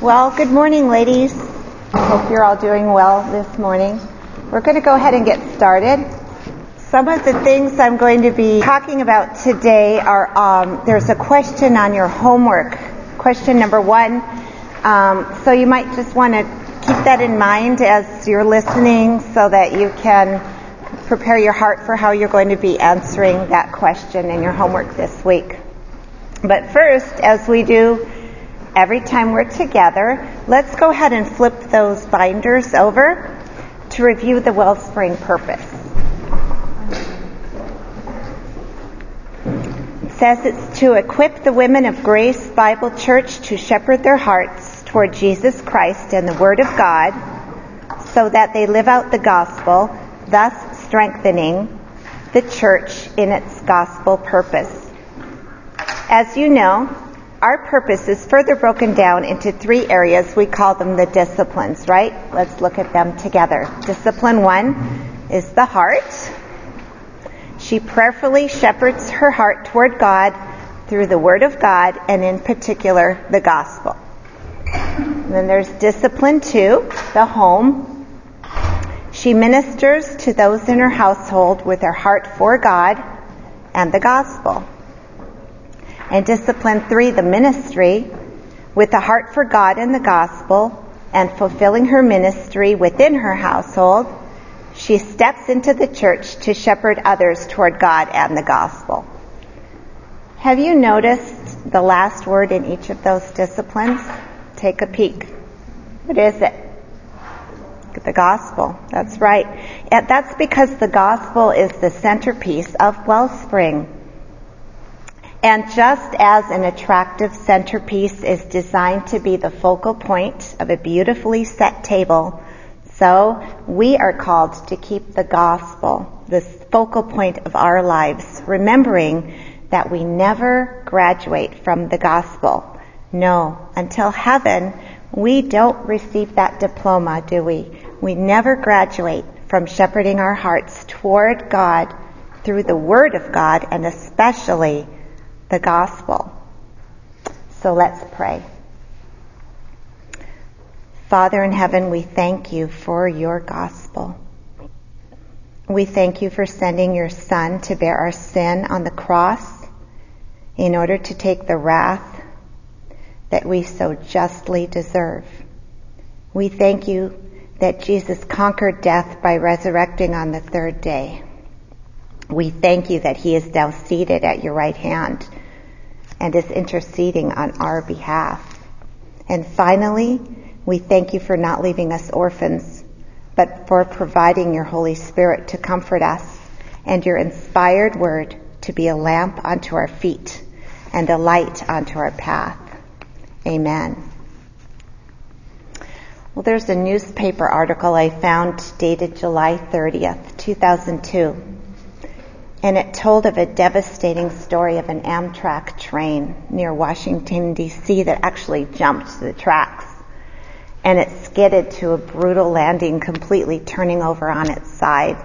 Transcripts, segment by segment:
Well, good morning, ladies. I hope you're all doing well this morning. We're going to go ahead and get started. Some of the things I'm going to be talking about today are um, there's a question on your homework. Question number one. Um, so you might just want to keep that in mind as you're listening so that you can prepare your heart for how you're going to be answering that question in your homework this week. But first, as we do every time we're together, let's go ahead and flip those binders over to review the wellspring purpose. It says it's to equip the women of Grace Bible Church to shepherd their hearts toward Jesus Christ and the Word of God so that they live out the gospel, thus strengthening the church in its gospel purpose. As you know, our purpose is further broken down into three areas. We call them the disciplines, right? Let's look at them together. Discipline one is the heart. She prayerfully shepherds her heart toward God through the Word of God and in particular the gospel. And then there's discipline two, the home. She ministers to those in her household with her heart for God and the gospel. And discipline three, the ministry, with a heart for God and the gospel, and fulfilling her ministry within her household, she steps into the church to shepherd others toward God and the gospel. Have you noticed the last word in each of those disciplines? Take a peek. What is it? The gospel. That's right. That's because the gospel is the centerpiece of Wellspring. And just as an attractive centerpiece is designed to be the focal point of a beautifully set table, so we are called to keep the gospel the focal point of our lives, remembering that we never graduate from the gospel. No, until heaven, we don't receive that diploma, do we? We never graduate from shepherding our hearts toward God through the Word of God and especially the gospel. So let's pray. Father in heaven, we thank you for your gospel. We thank you for sending your son to bear our sin on the cross in order to take the wrath that we so justly deserve. We thank you that Jesus conquered death by resurrecting on the third day. We thank you that he is now seated at your right hand and is interceding on our behalf. And finally, we thank you for not leaving us orphans, but for providing your Holy Spirit to comfort us and your inspired word to be a lamp unto our feet and a light unto our path. Amen. Well, there's a newspaper article I found dated July 30th, 2002 and it told of a devastating story of an Amtrak train near Washington, D.C. that actually jumped the tracks. And it skidded to a brutal landing, completely turning over on its side.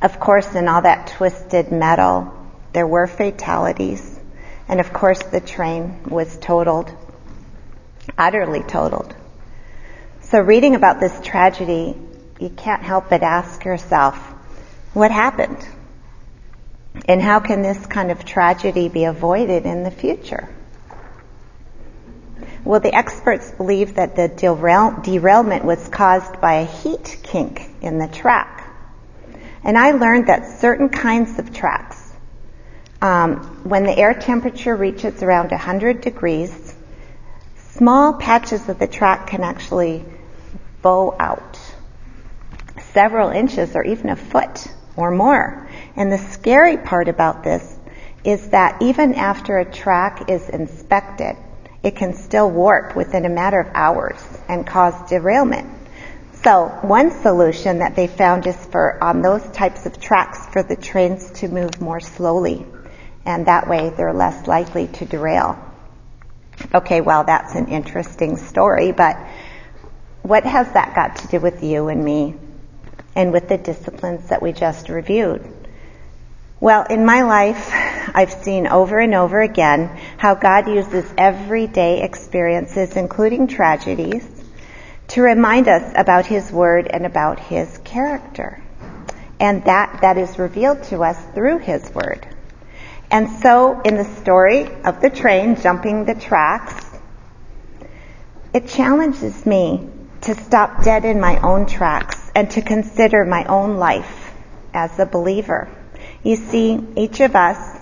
Of course, in all that twisted metal, there were fatalities. And of course, the train was totaled, utterly totaled. So reading about this tragedy, you can't help but ask yourself, what happened? And how can this kind of tragedy be avoided in the future? Well, the experts believe that the derail- derailment was caused by a heat kink in the track. And I learned that certain kinds of tracks, um, when the air temperature reaches around 100 degrees, small patches of the track can actually bow out several inches or even a foot or more. And the scary part about this is that even after a track is inspected, it can still warp within a matter of hours and cause derailment. So one solution that they found is for on those types of tracks for the trains to move more slowly. And that way they're less likely to derail. Okay, well that's an interesting story, but what has that got to do with you and me and with the disciplines that we just reviewed? Well, in my life, I've seen over and over again how God uses everyday experiences, including tragedies, to remind us about His Word and about His character. And that, that is revealed to us through His Word. And so, in the story of the train jumping the tracks, it challenges me to stop dead in my own tracks and to consider my own life as a believer. You see, each of us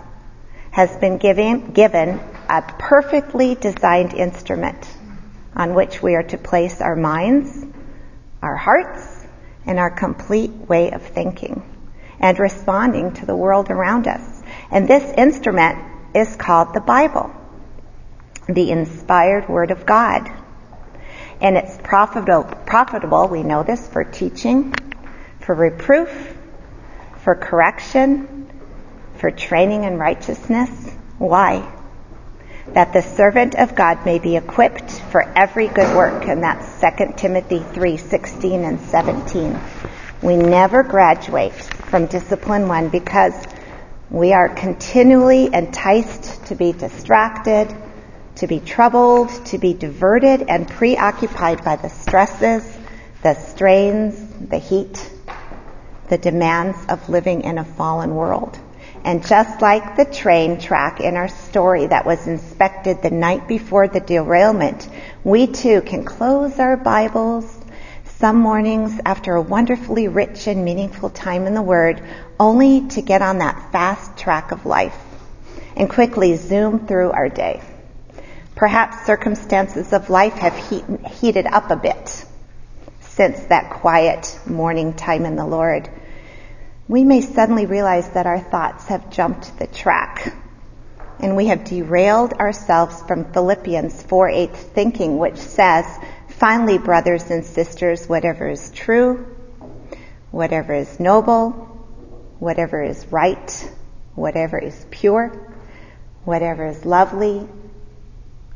has been given, given a perfectly designed instrument on which we are to place our minds, our hearts, and our complete way of thinking and responding to the world around us. And this instrument is called the Bible, the inspired Word of God. And it's profitable, profitable, we know this, for teaching, for reproof, for correction, for training in righteousness. Why? That the servant of God may be equipped for every good work, and that's 2 Timothy 3, 16 and 17. We never graduate from discipline one because we are continually enticed to be distracted, to be troubled, to be diverted and preoccupied by the stresses, the strains, the heat, the demands of living in a fallen world. And just like the train track in our story that was inspected the night before the derailment, we too can close our Bibles some mornings after a wonderfully rich and meaningful time in the Word, only to get on that fast track of life and quickly zoom through our day. Perhaps circumstances of life have heat, heated up a bit since that quiet morning time in the Lord. We may suddenly realize that our thoughts have jumped the track and we have derailed ourselves from Philippians 4:8 thinking, which says, Finally, brothers and sisters, whatever is true, whatever is noble, whatever is right, whatever is pure, whatever is lovely,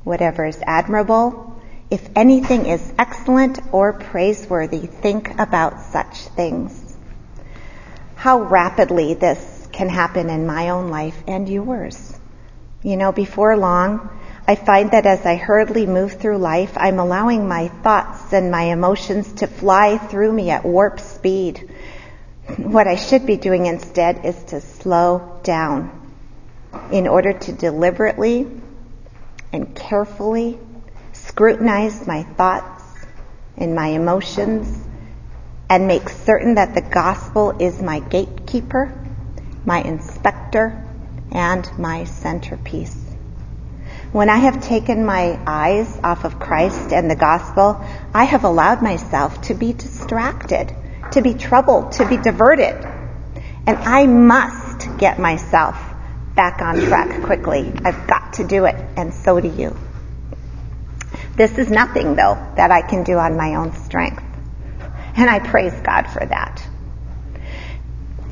whatever is admirable, if anything is excellent or praiseworthy, think about such things. How rapidly this can happen in my own life and yours. You know, before long, I find that as I hurriedly move through life, I'm allowing my thoughts and my emotions to fly through me at warp speed. What I should be doing instead is to slow down in order to deliberately and carefully scrutinize my thoughts and my emotions and make certain that the gospel is my gatekeeper, my inspector, and my centerpiece. When I have taken my eyes off of Christ and the gospel, I have allowed myself to be distracted, to be troubled, to be diverted. And I must get myself back on track quickly. I've got to do it, and so do you. This is nothing, though, that I can do on my own strength. And I praise God for that.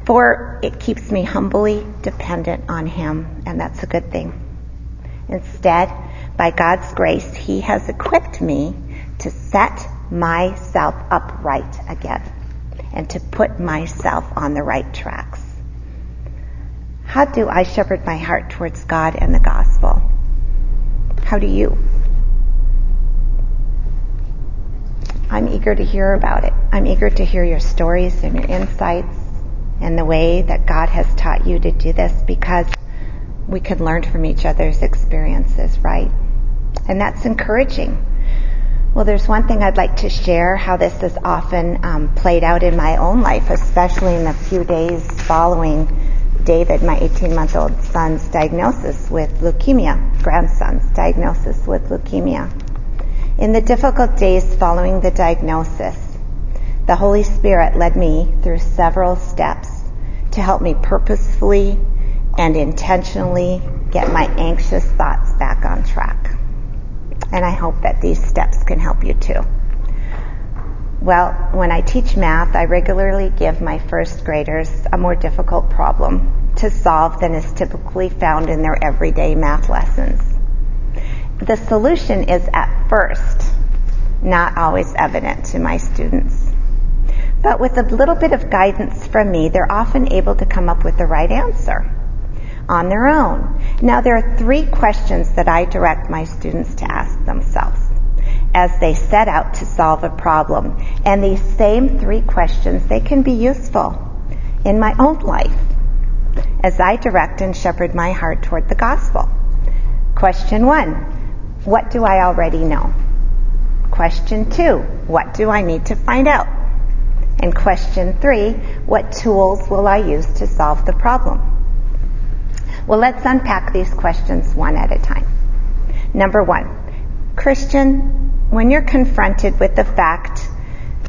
For it keeps me humbly dependent on Him, and that's a good thing. Instead, by God's grace, He has equipped me to set myself upright again and to put myself on the right tracks. How do I shepherd my heart towards God and the gospel? How do you? I'm eager to hear about it. I'm eager to hear your stories and your insights and the way that God has taught you to do this because we can learn from each other's experiences, right? And that's encouraging. Well, there's one thing I'd like to share how this has often um, played out in my own life, especially in the few days following David, my 18 month old son's diagnosis with leukemia, grandson's diagnosis with leukemia. In the difficult days following the diagnosis, the Holy Spirit led me through several steps to help me purposefully and intentionally get my anxious thoughts back on track. And I hope that these steps can help you too. Well, when I teach math, I regularly give my first graders a more difficult problem to solve than is typically found in their everyday math lessons. The solution is at first not always evident to my students. But with a little bit of guidance from me, they're often able to come up with the right answer on their own. Now, there are three questions that I direct my students to ask themselves as they set out to solve a problem. And these same three questions, they can be useful in my own life as I direct and shepherd my heart toward the gospel. Question one, what do I already know? Question two, what do I need to find out? And question three, what tools will I use to solve the problem? Well, let's unpack these questions one at a time. Number one, Christian, when you're confronted with the fact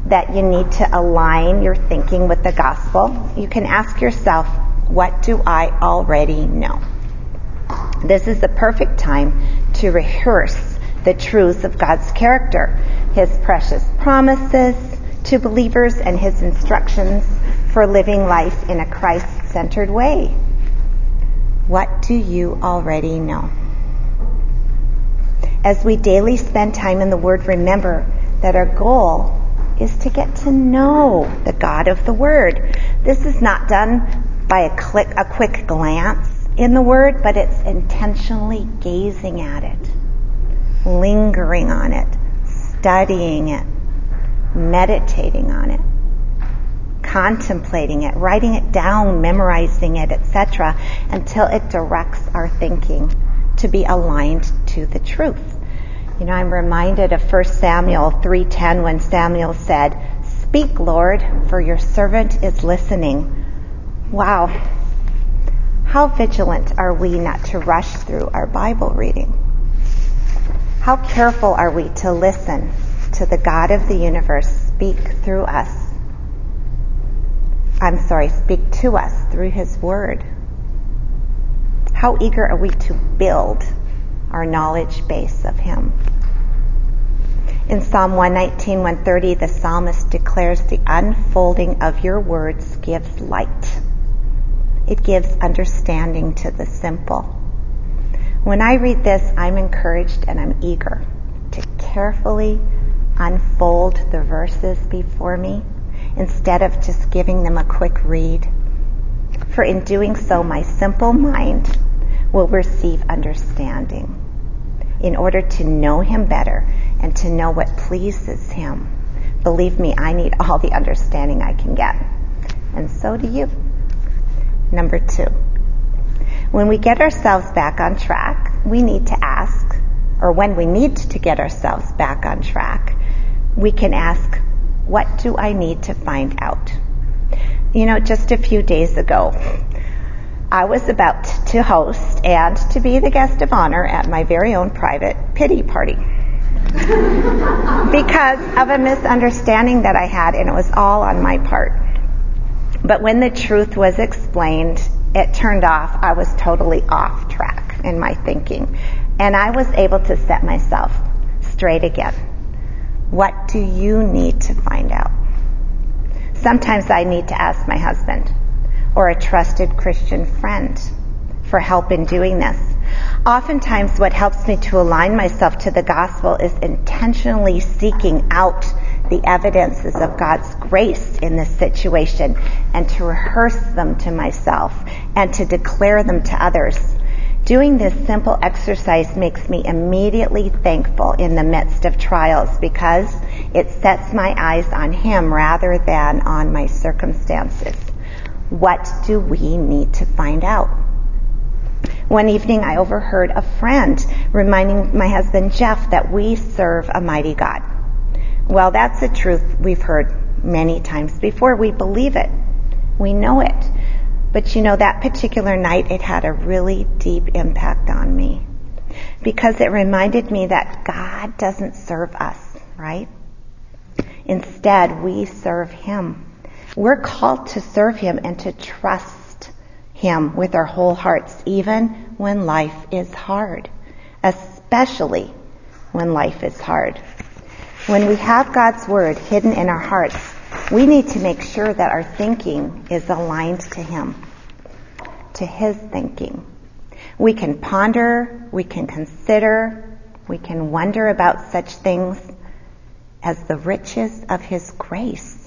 that you need to align your thinking with the gospel, you can ask yourself, what do I already know? This is the perfect time to rehearse the truths of God's character, His precious promises to believers, and His instructions for living life in a Christ centered way. What do you already know? As we daily spend time in the Word, remember that our goal is to get to know the God of the Word. This is not done by a, click, a quick glance in the Word, but it's intentionally gazing at it, lingering on it, studying it, meditating on it, contemplating it, writing it down, memorizing it, etc., until it directs our thinking to be aligned to the truth. You know, I'm reminded of 1 Samuel 3:10 when Samuel said, "Speak, Lord, for your servant is listening." Wow. How vigilant are we not to rush through our Bible reading? How careful are we to listen to the God of the universe speak through us? I'm sorry, speak to us through his word. How eager are we to build our knowledge base of Him. In Psalm 119, 130, the psalmist declares the unfolding of your words gives light. It gives understanding to the simple. When I read this, I'm encouraged and I'm eager to carefully unfold the verses before me instead of just giving them a quick read. For in doing so, my simple mind will receive understanding in order to know Him better and to know what pleases Him. Believe me, I need all the understanding I can get. And so do you. Number two, when we get ourselves back on track, we need to ask, or when we need to get ourselves back on track, we can ask, what do I need to find out? You know, just a few days ago, I was about to host and to be the guest of honor at my very own private pity party. because of a misunderstanding that I had, and it was all on my part. But when the truth was explained, it turned off. I was totally off track in my thinking. And I was able to set myself straight again. What do you need to find out? Sometimes I need to ask my husband, or a trusted Christian friend for help in doing this. Oftentimes, what helps me to align myself to the gospel is intentionally seeking out the evidences of God's grace in this situation and to rehearse them to myself and to declare them to others. Doing this simple exercise makes me immediately thankful in the midst of trials because it sets my eyes on Him rather than on my circumstances. What do we need to find out? One evening I overheard a friend reminding my husband Jeff that we serve a mighty God. Well, that's a truth we've heard many times before. We believe it. We know it. But you know, that particular night it had a really deep impact on me. Because it reminded me that God doesn't serve us, right? Instead, we serve Him. We're called to serve Him and to trust Him with our whole hearts, even when life is hard, especially when life is hard. When we have God's Word hidden in our hearts, we need to make sure that our thinking is aligned to Him, to His thinking. We can ponder, we can consider, we can wonder about such things as the riches of His grace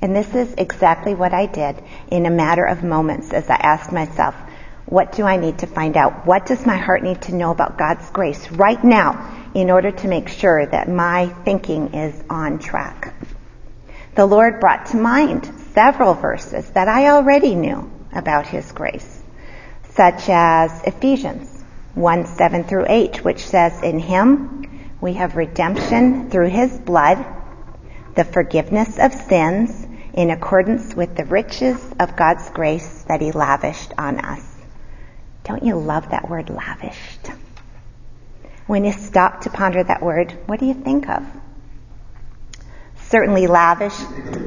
And this is exactly what I did in a matter of moments as I asked myself, what do I need to find out? What does my heart need to know about God's grace right now in order to make sure that my thinking is on track? The Lord brought to mind several verses that I already knew about His grace, such as Ephesians 1 7 through 8, which says, In Him we have redemption through His blood, the forgiveness of sins in accordance with the riches of God's grace that He lavished on us. Don't you love that word lavished? When you stop to ponder that word, what do you think of? Certainly lavish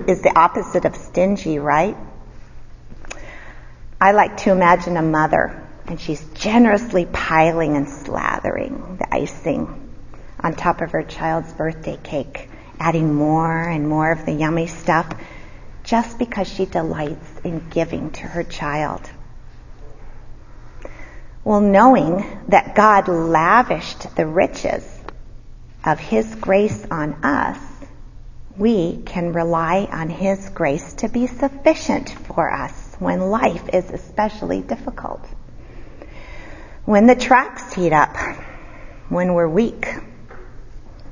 is the opposite of stingy, right? I like to imagine a mother and she's generously piling and slathering the icing on top of her child's birthday cake, adding more and more of the yummy stuff just because she delights in giving to her child. Well, knowing that God lavished the riches of His grace on us, we can rely on His grace to be sufficient for us when life is especially difficult. When the tracks heat up, when we're weak.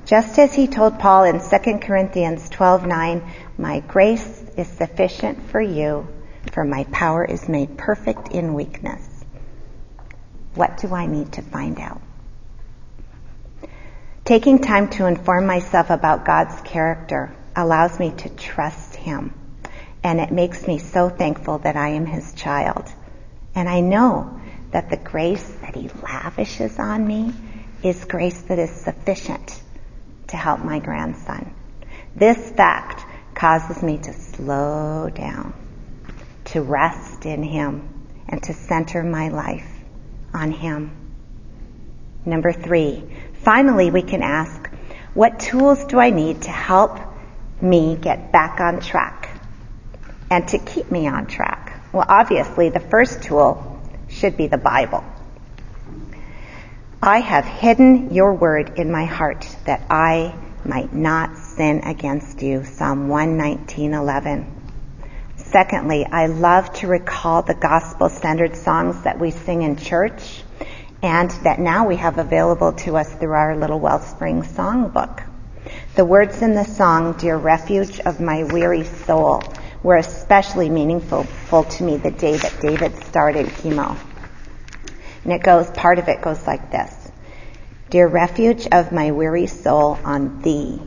Just as he told Paul in 2 Corinthians 12:9, "My grace is sufficient for you, for my power is made perfect in weakness." What do I need to find out? Taking time to inform myself about God's character allows me to trust Him. And it makes me so thankful that I am His child. And I know that the grace that He lavishes on me is grace that is sufficient to help my grandson. This fact causes me to slow down, to rest in Him, and to center my life on Him. Number three, finally, we can ask, what tools do I need to help me get back on track and to keep me on track? Well, obviously, the first tool should be the Bible. I have hidden your word in my heart that I might not sin against you. Psalm 119:11. Secondly, I love to recall the gospel centered songs that we sing in church and that now we have available to us through our little Wellspring songbook. The words in the song, Dear Refuge of My Weary Soul, were especially meaningful to me the day that David started chemo. And it goes, part of it goes like this. Dear refuge of my weary soul on thee,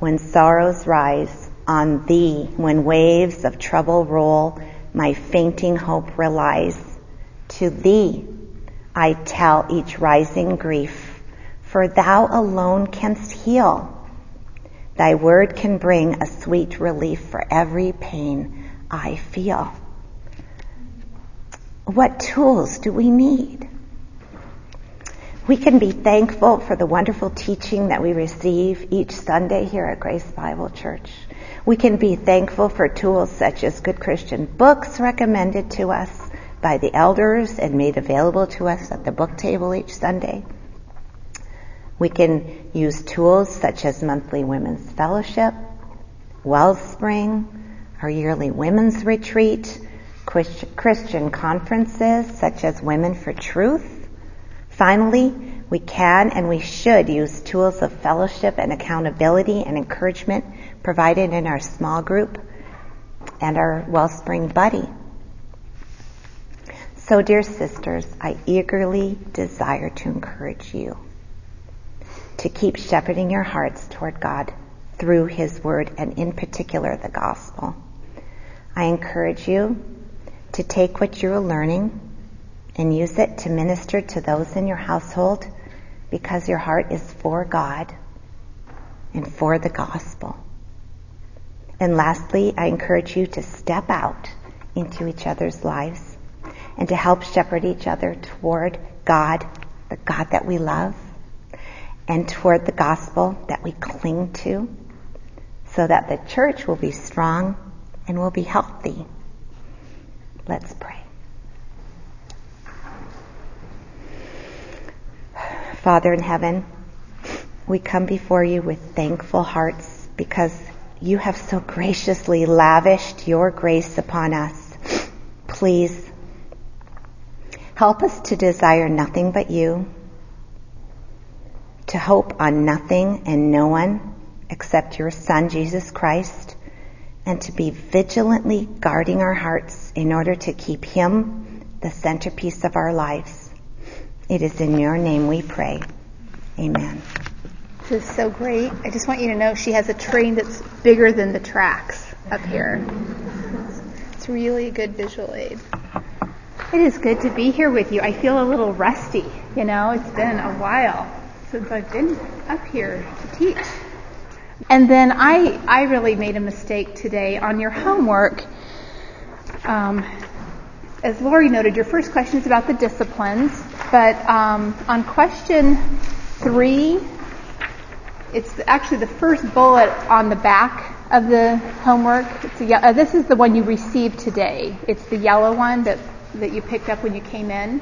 when sorrows rise, on thee when waves of trouble roll, my fainting hope relies. To thee I tell each rising grief, for thou alone canst heal. Thy word can bring a sweet relief for every pain I feel. What tools do we need? We can be thankful for the wonderful teaching that we receive each Sunday here at Grace Bible Church. We can be thankful for tools such as good Christian books recommended to us by the elders and made available to us at the book table each Sunday. We can use tools such as monthly women's fellowship, Wellspring, our yearly women's retreat, Christian conferences such as Women for Truth. Finally, we can and we should use tools of fellowship and accountability and encouragement provided in our small group and our Wellspring Buddy. So, dear sisters, I eagerly desire to encourage you to keep shepherding your hearts toward God through His Word and in particular the Gospel. I encourage you to take what you're learning and use it to minister to those in your household because your heart is for God and for the gospel. And lastly, I encourage you to step out into each other's lives and to help shepherd each other toward God, the God that we love, and toward the gospel that we cling to, so that the church will be strong and will be healthy. Let's pray. Father in heaven, we come before you with thankful hearts because you have so graciously lavished your grace upon us. Please help us to desire nothing but you, to hope on nothing and no one except your Son, Jesus Christ, and to be vigilantly guarding our hearts in order to keep Him the centerpiece of our lives. It is in your name we pray. Amen. This is so great. I just want you to know she has a train that's bigger than the tracks up here. It's really a good visual aid. It is good to be here with you. I feel a little rusty. You know, it's been a while since I've been up here to teach. And then I, I really made a mistake today on your homework. Um, as Lori noted, your first question is about the disciplines, but um, on question three, it's actually the first bullet on the back of the homework. Uh, this is the one you received today. It's the yellow one that, that you picked up when you came in.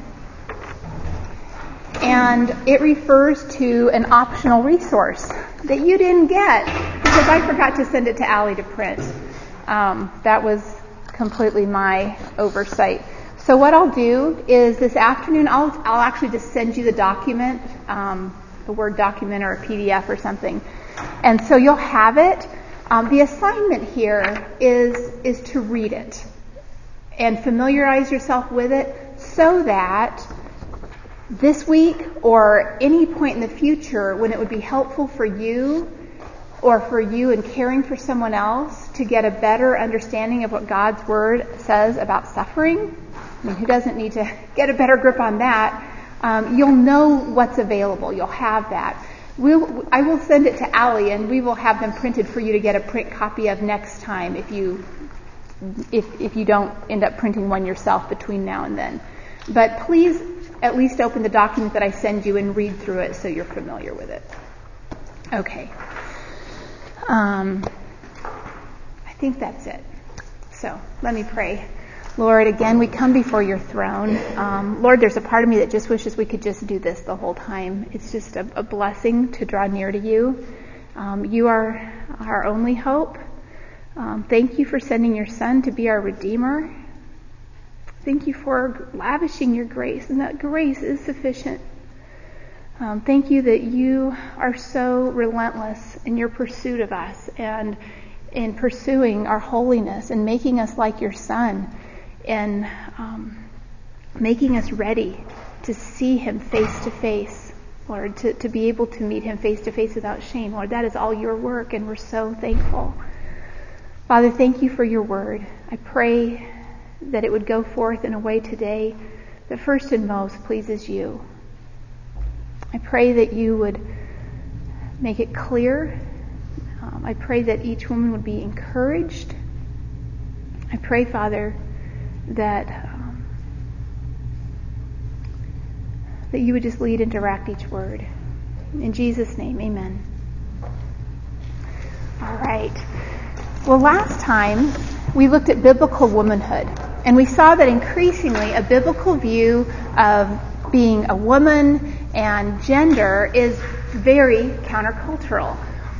And it refers to an optional resource that you didn't get because I forgot to send it to Allie to print. Um, that was completely my oversight. So what I'll do is this afternoon I'll I'll actually just send you the document, um, a Word document or a PDF or something, and so you'll have it. Um, the assignment here is is to read it and familiarize yourself with it so that this week or any point in the future when it would be helpful for you or for you in caring for someone else to get a better understanding of what God's Word says about suffering. I mean, who doesn't need to get a better grip on that? Um, you'll know what's available. You'll have that. We'll, I will send it to Allie, and we will have them printed for you to get a print copy of next time if you if if you don't end up printing one yourself between now and then. But please at least open the document that I send you and read through it so you're familiar with it. Okay. Um, I think that's it. So let me pray. Lord, again, we come before your throne. Um, Lord, there's a part of me that just wishes we could just do this the whole time. It's just a, a blessing to draw near to you. Um, you are our only hope. Um, thank you for sending your son to be our Redeemer. Thank you for lavishing your grace, and that grace is sufficient. Um, thank you that you are so relentless in your pursuit of us and in pursuing our holiness and making us like your Son and um, making us ready to see Him face to face, Lord, to, to be able to meet Him face to face without shame. Lord, that is all your work, and we're so thankful. Father, thank you for your word. I pray that it would go forth in a way today that first and most pleases you. I pray that you would make it clear. Um, I pray that each woman would be encouraged. I pray, Father, that um, that you would just lead and direct each word. In Jesus' name, amen. All right. Well, last time we looked at biblical womanhood. And we saw that increasingly a biblical view of being a woman and gender is very countercultural.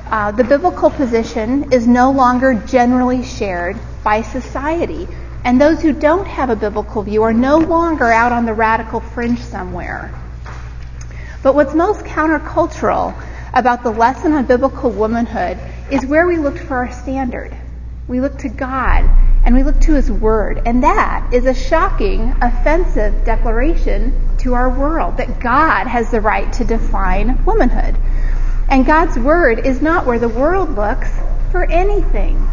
Uh, the biblical position is no longer generally shared by society. And those who don't have a biblical view are no longer out on the radical fringe somewhere. But what's most countercultural about the lesson on biblical womanhood is where we looked for our standard. We look to God and we look to his word. And that is a shocking, offensive declaration to our world that God has the right to define womanhood. And God's word is not where the world looks for anything.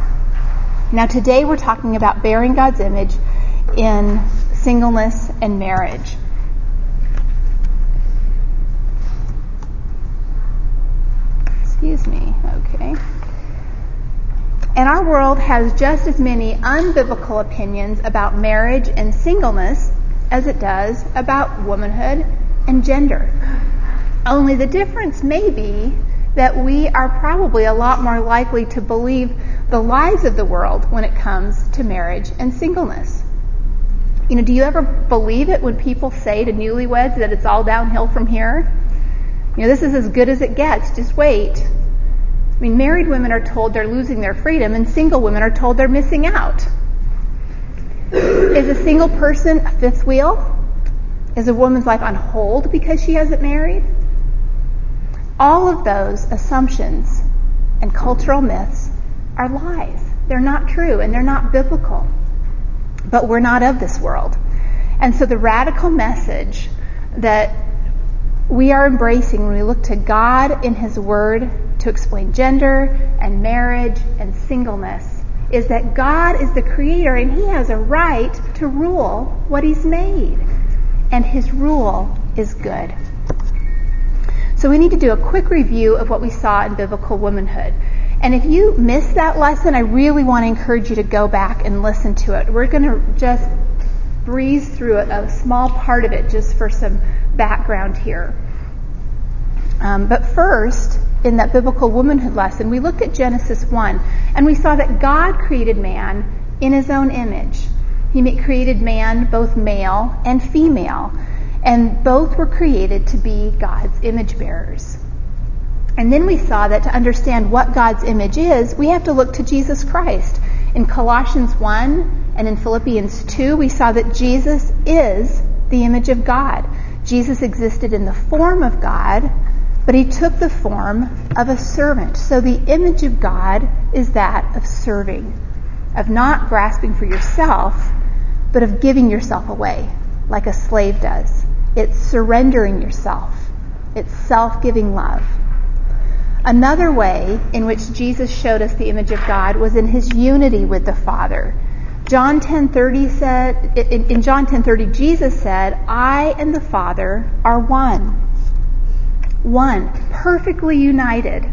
Now today we're talking about bearing God's image in singleness and marriage. Excuse me. Okay. And our world has just as many unbiblical opinions about marriage and singleness as it does about womanhood and gender. Only the difference may be that we are probably a lot more likely to believe the lies of the world when it comes to marriage and singleness. You know, do you ever believe it when people say to newlyweds that it's all downhill from here? You know, this is as good as it gets, just wait. I mean, married women are told they're losing their freedom, and single women are told they're missing out. Is a single person a fifth wheel? Is a woman's life on hold because she hasn't married? All of those assumptions and cultural myths are lies. They're not true and they're not biblical. But we're not of this world. And so the radical message that we are embracing when we look to God in His Word to explain gender and marriage and singleness is that God is the creator and He has a right to rule what He's made. And His rule is good. So we need to do a quick review of what we saw in biblical womanhood. And if you missed that lesson, I really want to encourage you to go back and listen to it. We're going to just breeze through it, a small part of it, just for some background here. Um, but first, in that biblical womanhood lesson, we looked at Genesis 1, and we saw that God created man in his own image. He created man both male and female, and both were created to be God's image bearers. And then we saw that to understand what God's image is, we have to look to Jesus Christ. In Colossians 1 and in Philippians 2, we saw that Jesus is the image of God. Jesus existed in the form of God, but he took the form of a servant. So the image of God is that of serving, of not grasping for yourself, but of giving yourself away, like a slave does. It's surrendering yourself. It's self-giving love. Another way in which Jesus showed us the image of God was in his unity with the Father. John 10:30 said in, in John 10:30 Jesus said, "I and the Father are one." One, perfectly united,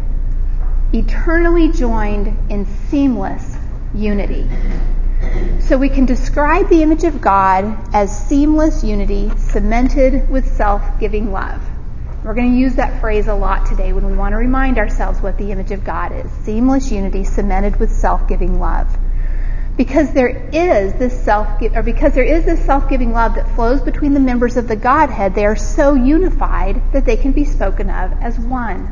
eternally joined in seamless unity. So we can describe the image of God as seamless unity cemented with self-giving love. We're going to use that phrase a lot today when we want to remind ourselves what the image of God is. Seamless unity cemented with self-giving love because there is this self or because there is this self-giving love that flows between the members of the Godhead, they are so unified that they can be spoken of as one.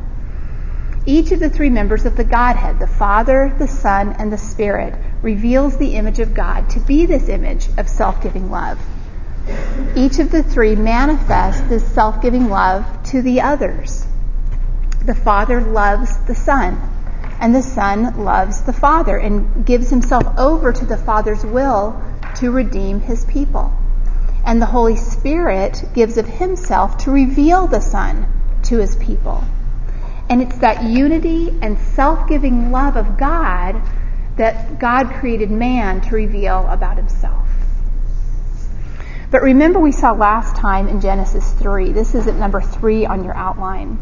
Each of the three members of the Godhead, the Father, the Son, and the Spirit, reveals the image of God to be this image of self-giving love. Each of the three manifests this self-giving love to the others. The Father loves the Son and the Son loves the Father and gives himself over to the Father's will to redeem his people. And the Holy Spirit gives of himself to reveal the Son to his people. And it's that unity and self-giving love of God that God created man to reveal about himself. But remember we saw last time in Genesis 3, this is at number 3 on your outline.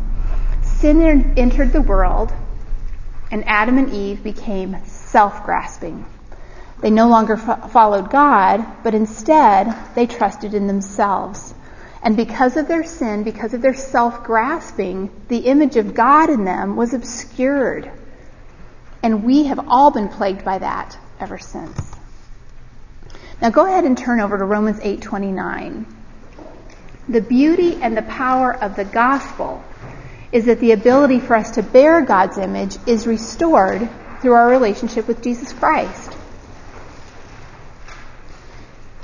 Sin entered the world and Adam and Eve became self-grasping. They no longer fo- followed God, but instead they trusted in themselves. And because of their sin, because of their self-grasping, the image of God in them was obscured. And we have all been plagued by that ever since. Now go ahead and turn over to Romans 8:29. The beauty and the power of the gospel is that the ability for us to bear God's image is restored through our relationship with Jesus Christ.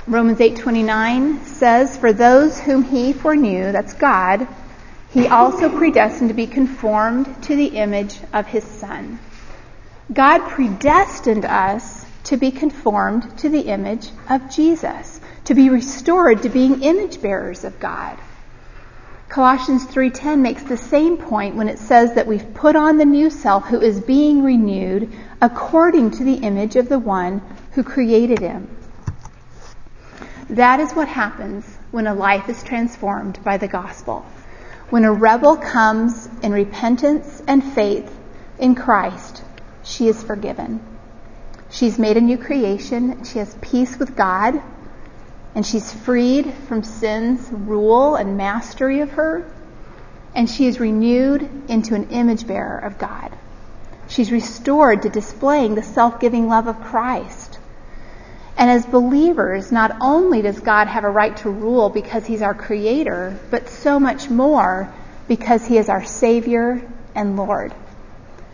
Romans 8:29 says, "For those whom he foreknew, that's God, he also predestined to be conformed to the image of his son." God predestined us to be conformed to the image of Jesus, to be restored to being image bearers of God. Colossians 3:10 makes the same point when it says that we've put on the new self who is being renewed according to the image of the one who created him. That is what happens when a life is transformed by the gospel. When a rebel comes in repentance and faith in Christ, she is forgiven. She's made a new creation. She has peace with God and she's freed from sin's rule and mastery of her, and she is renewed into an image bearer of God. She's restored to displaying the self-giving love of Christ. And as believers, not only does God have a right to rule because he's our creator, but so much more because he is our savior and Lord.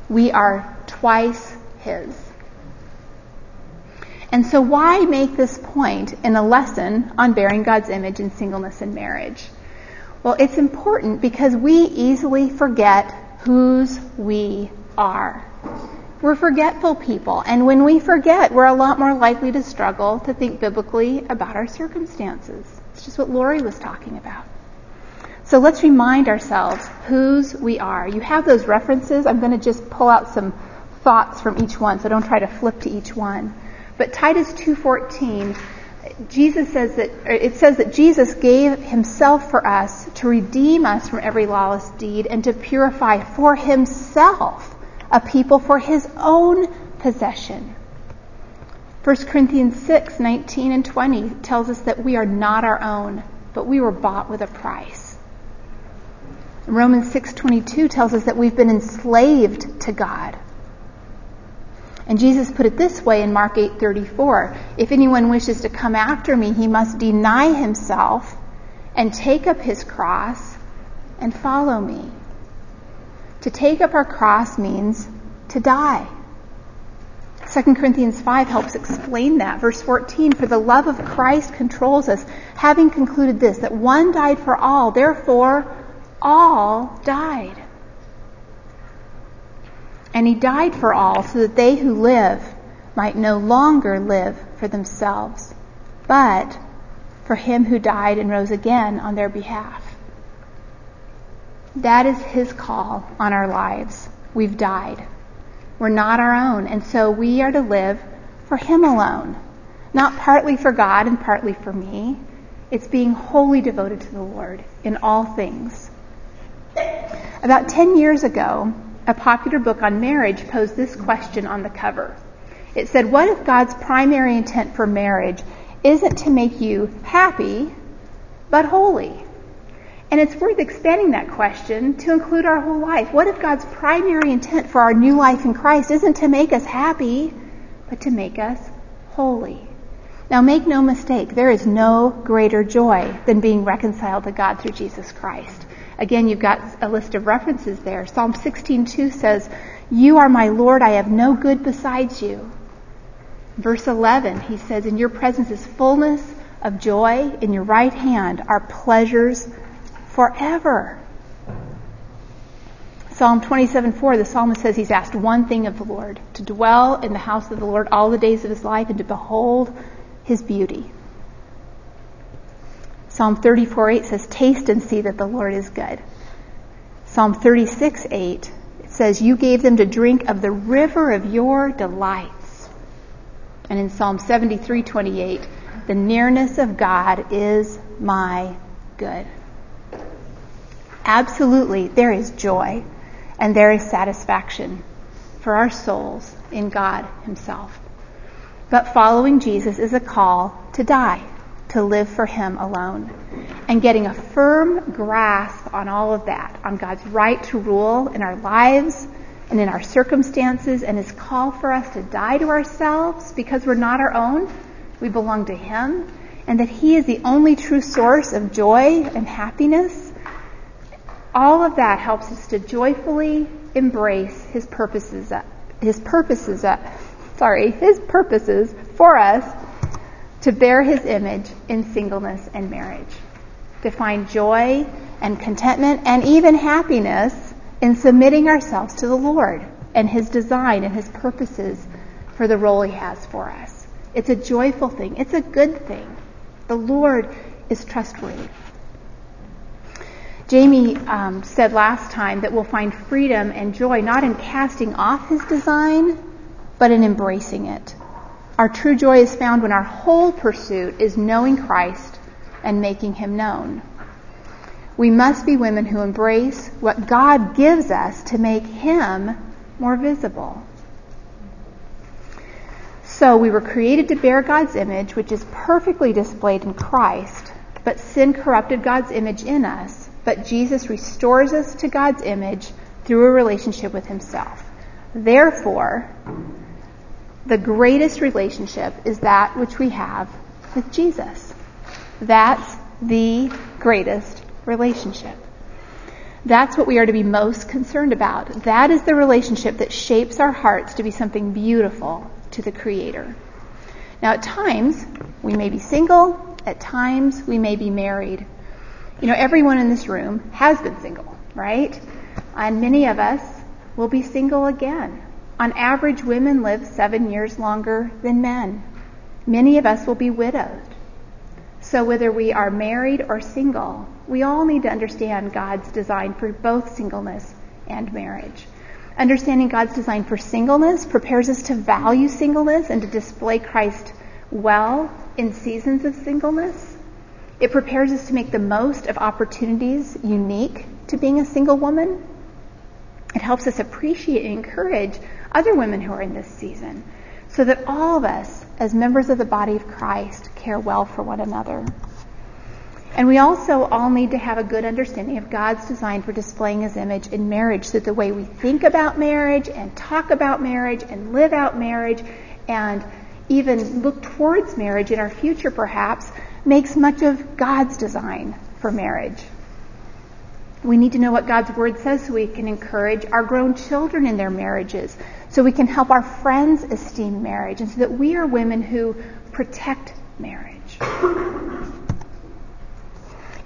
We are twice His. And so, why make this point in a lesson on bearing God's image in singleness and marriage? Well, it's important because we easily forget whose we are. We're forgetful people, and when we forget, we're a lot more likely to struggle to think biblically about our circumstances. It's just what Lori was talking about. So let's remind ourselves whose we are. You have those references. I'm going to just pull out some thoughts from each one, so don't try to flip to each one. But Titus 2:14 Jesus says that it says that Jesus gave himself for us to redeem us from every lawless deed and to purify for himself a people for his own possession. 1 Corinthians 6, 19 and 20 tells us that we are not our own, but we were bought with a price. Romans 6:22 tells us that we've been enslaved to God. And Jesus put it this way in Mark 8:34, if anyone wishes to come after me, he must deny himself and take up his cross and follow me. To take up our cross means to die. 2 Corinthians 5 helps explain that. Verse 14, for the love of Christ controls us, having concluded this, that one died for all, therefore all died. And he died for all so that they who live might no longer live for themselves, but for him who died and rose again on their behalf. That is his call on our lives. We've died. We're not our own, and so we are to live for him alone. Not partly for God and partly for me. It's being wholly devoted to the Lord in all things. About 10 years ago, a popular book on marriage posed this question on the cover. It said, What if God's primary intent for marriage isn't to make you happy, but holy? And it's worth expanding that question to include our whole life. What if God's primary intent for our new life in Christ isn't to make us happy, but to make us holy? Now, make no mistake, there is no greater joy than being reconciled to God through Jesus Christ. Again, you've got a list of references there. Psalm 16:2 says, "You are my Lord; I have no good besides you." Verse 11, he says, "In your presence is fullness of joy; in your right hand are pleasures forever." Psalm 27:4, the psalmist says he's asked one thing of the Lord, to dwell in the house of the Lord all the days of his life and to behold his beauty. Psalm 34:8 says, "Taste and see that the Lord is good." Psalm 36:8 says, "You gave them to drink of the river of your delights." And in Psalm 73:28, "The nearness of God is my good." Absolutely, there is joy and there is satisfaction for our souls in God Himself. But following Jesus is a call to die to live for Him alone. And getting a firm grasp on all of that, on God's right to rule in our lives and in our circumstances, and His call for us to die to ourselves because we're not our own. We belong to Him, and that He is the only true source of joy and happiness. All of that helps us to joyfully embrace His purposes, His purposes, sorry, His purposes for us to bear his image in singleness and marriage, to find joy and contentment and even happiness in submitting ourselves to the Lord and his design and his purposes for the role he has for us. It's a joyful thing. It's a good thing. The Lord is trustworthy. Jamie um, said last time that we'll find freedom and joy not in casting off his design, but in embracing it. Our true joy is found when our whole pursuit is knowing Christ and making him known. We must be women who embrace what God gives us to make him more visible. So we were created to bear God's image, which is perfectly displayed in Christ, but sin corrupted God's image in us. But Jesus restores us to God's image through a relationship with himself. Therefore, the greatest relationship is that which we have with Jesus. That's the greatest relationship. That's what we are to be most concerned about. That is the relationship that shapes our hearts to be something beautiful to the Creator. Now, at times, we may be single, at times, we may be married. You know, everyone in this room has been single, right? And many of us will be single again. On average, women live seven years longer than men. Many of us will be widowed. So whether we are married or single, we all need to understand God's design for both singleness and marriage. Understanding God's design for singleness prepares us to value singleness and to display Christ well in seasons of singleness. It prepares us to make the most of opportunities unique to being a single woman. It helps us appreciate and encourage other women who are in this season so that all of us, as members of the body of Christ, care well for one another. And we also all need to have a good understanding of God's design for displaying His image in marriage so that the way we think about marriage and talk about marriage and live out marriage and even look towards marriage in our future perhaps makes much of God's design for marriage. We need to know what God's Word says so we can encourage our grown children in their marriages, so we can help our friends esteem marriage, and so that we are women who protect marriage.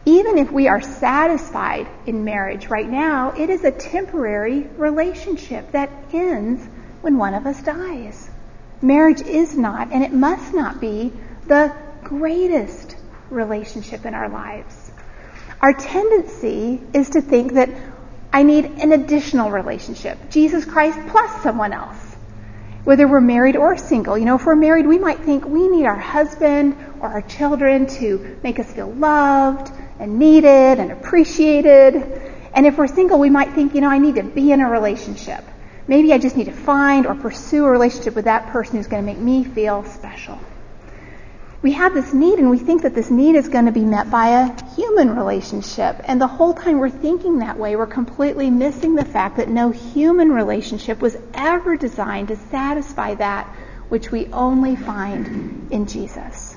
Even if we are satisfied in marriage right now, it is a temporary relationship that ends when one of us dies. Marriage is not, and it must not be, the greatest relationship in our lives. Our tendency is to think that I need an additional relationship, Jesus Christ plus someone else. Whether we're married or single. You know, if we're married, we might think we need our husband or our children to make us feel loved and needed and appreciated. And if we're single, we might think, you know, I need to be in a relationship. Maybe I just need to find or pursue a relationship with that person who's going to make me feel special we have this need and we think that this need is going to be met by a human relationship. And the whole time we're thinking that way, we're completely missing the fact that no human relationship was ever designed to satisfy that which we only find in Jesus.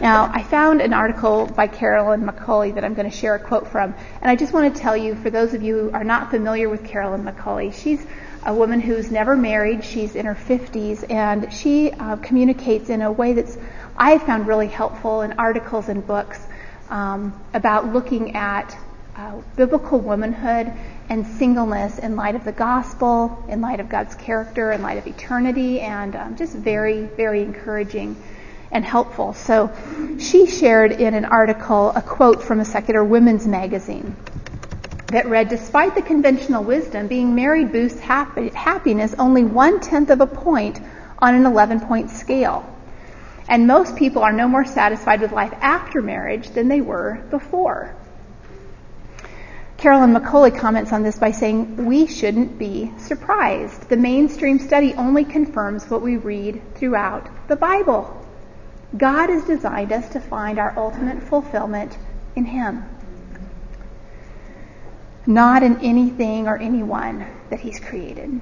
Now, I found an article by Carolyn McCulley that I'm going to share a quote from. And I just want to tell you, for those of you who are not familiar with Carolyn McCulley, she's a woman who's never married. She's in her 50s, and she uh, communicates in a way that's I have found really helpful in articles and books um, about looking at uh, biblical womanhood and singleness in light of the gospel, in light of God's character, in light of eternity, and um, just very, very encouraging and helpful. So she shared in an article a quote from a secular women's magazine that read, despite the conventional wisdom, being married boosts happiness only one tenth of a point on an 11 point scale. And most people are no more satisfied with life after marriage than they were before. Carolyn McCulley comments on this by saying, We shouldn't be surprised. The mainstream study only confirms what we read throughout the Bible. God has designed us to find our ultimate fulfillment in Him not in anything or anyone that He's created.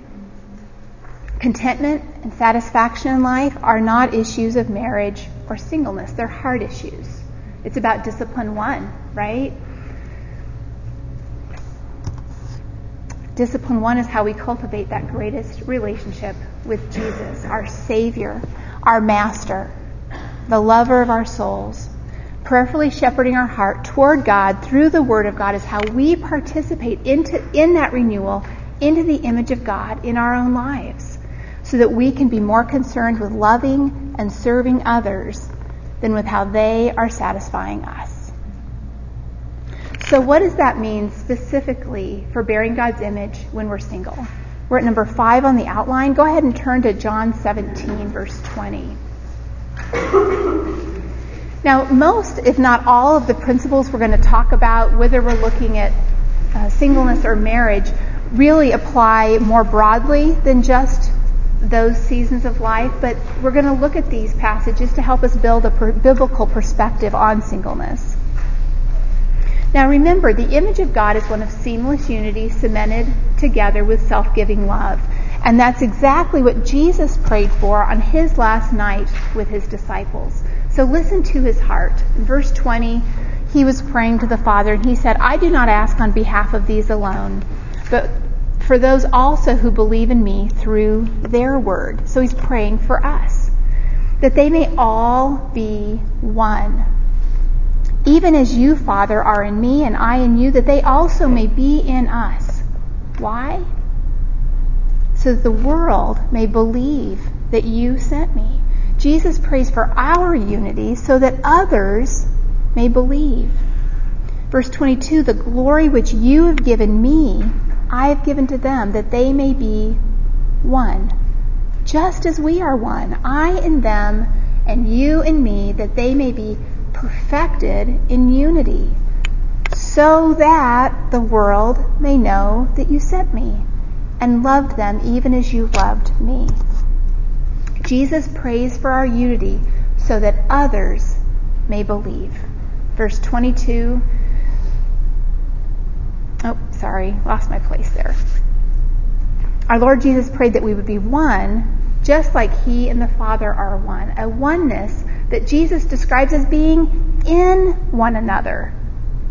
Contentment and satisfaction in life are not issues of marriage or singleness, they're heart issues. It's about discipline one, right? Discipline one is how we cultivate that greatest relationship with Jesus, our Savior, our Master, the lover of our souls prayerfully shepherding our heart toward God through the Word of God is how we participate into, in that renewal into the image of God in our own lives so that we can be more concerned with loving and serving others than with how they are satisfying us. So what does that mean specifically for bearing God's image when we're single? We're at number five on the outline. Go ahead and turn to John 17, verse 20. Now, most, if not all, of the principles we're going to talk about, whether we're looking at uh, singleness or marriage, really apply more broadly than just those seasons of life, but we're going to look at these passages to help us build a per- biblical perspective on singleness. Now remember, the image of God is one of seamless unity cemented together with self-giving love. And that's exactly what Jesus prayed for on his last night with his disciples. So listen to his heart. Verse 20, he was praying to the Father and he said, I do not ask on behalf of these alone, but for those also who believe in me through their word. So he's praying for us, that they may all be one. Even as you, Father, are in me and I in you, that they also may be in us. Why? So that the world may believe that you sent me. Jesus prays for our unity so that others may believe. Verse 22 The glory which you have given me, I have given to them, that they may be one, just as we are one, I in them, and you in me, that they may be perfected in unity, so that the world may know that you sent me and loved them even as you loved me. Jesus prays for our unity so that others may believe. Verse 22. Oh, sorry, lost my place there. Our Lord Jesus prayed that we would be one, just like He and the Father are one. A oneness that Jesus describes as being in one another.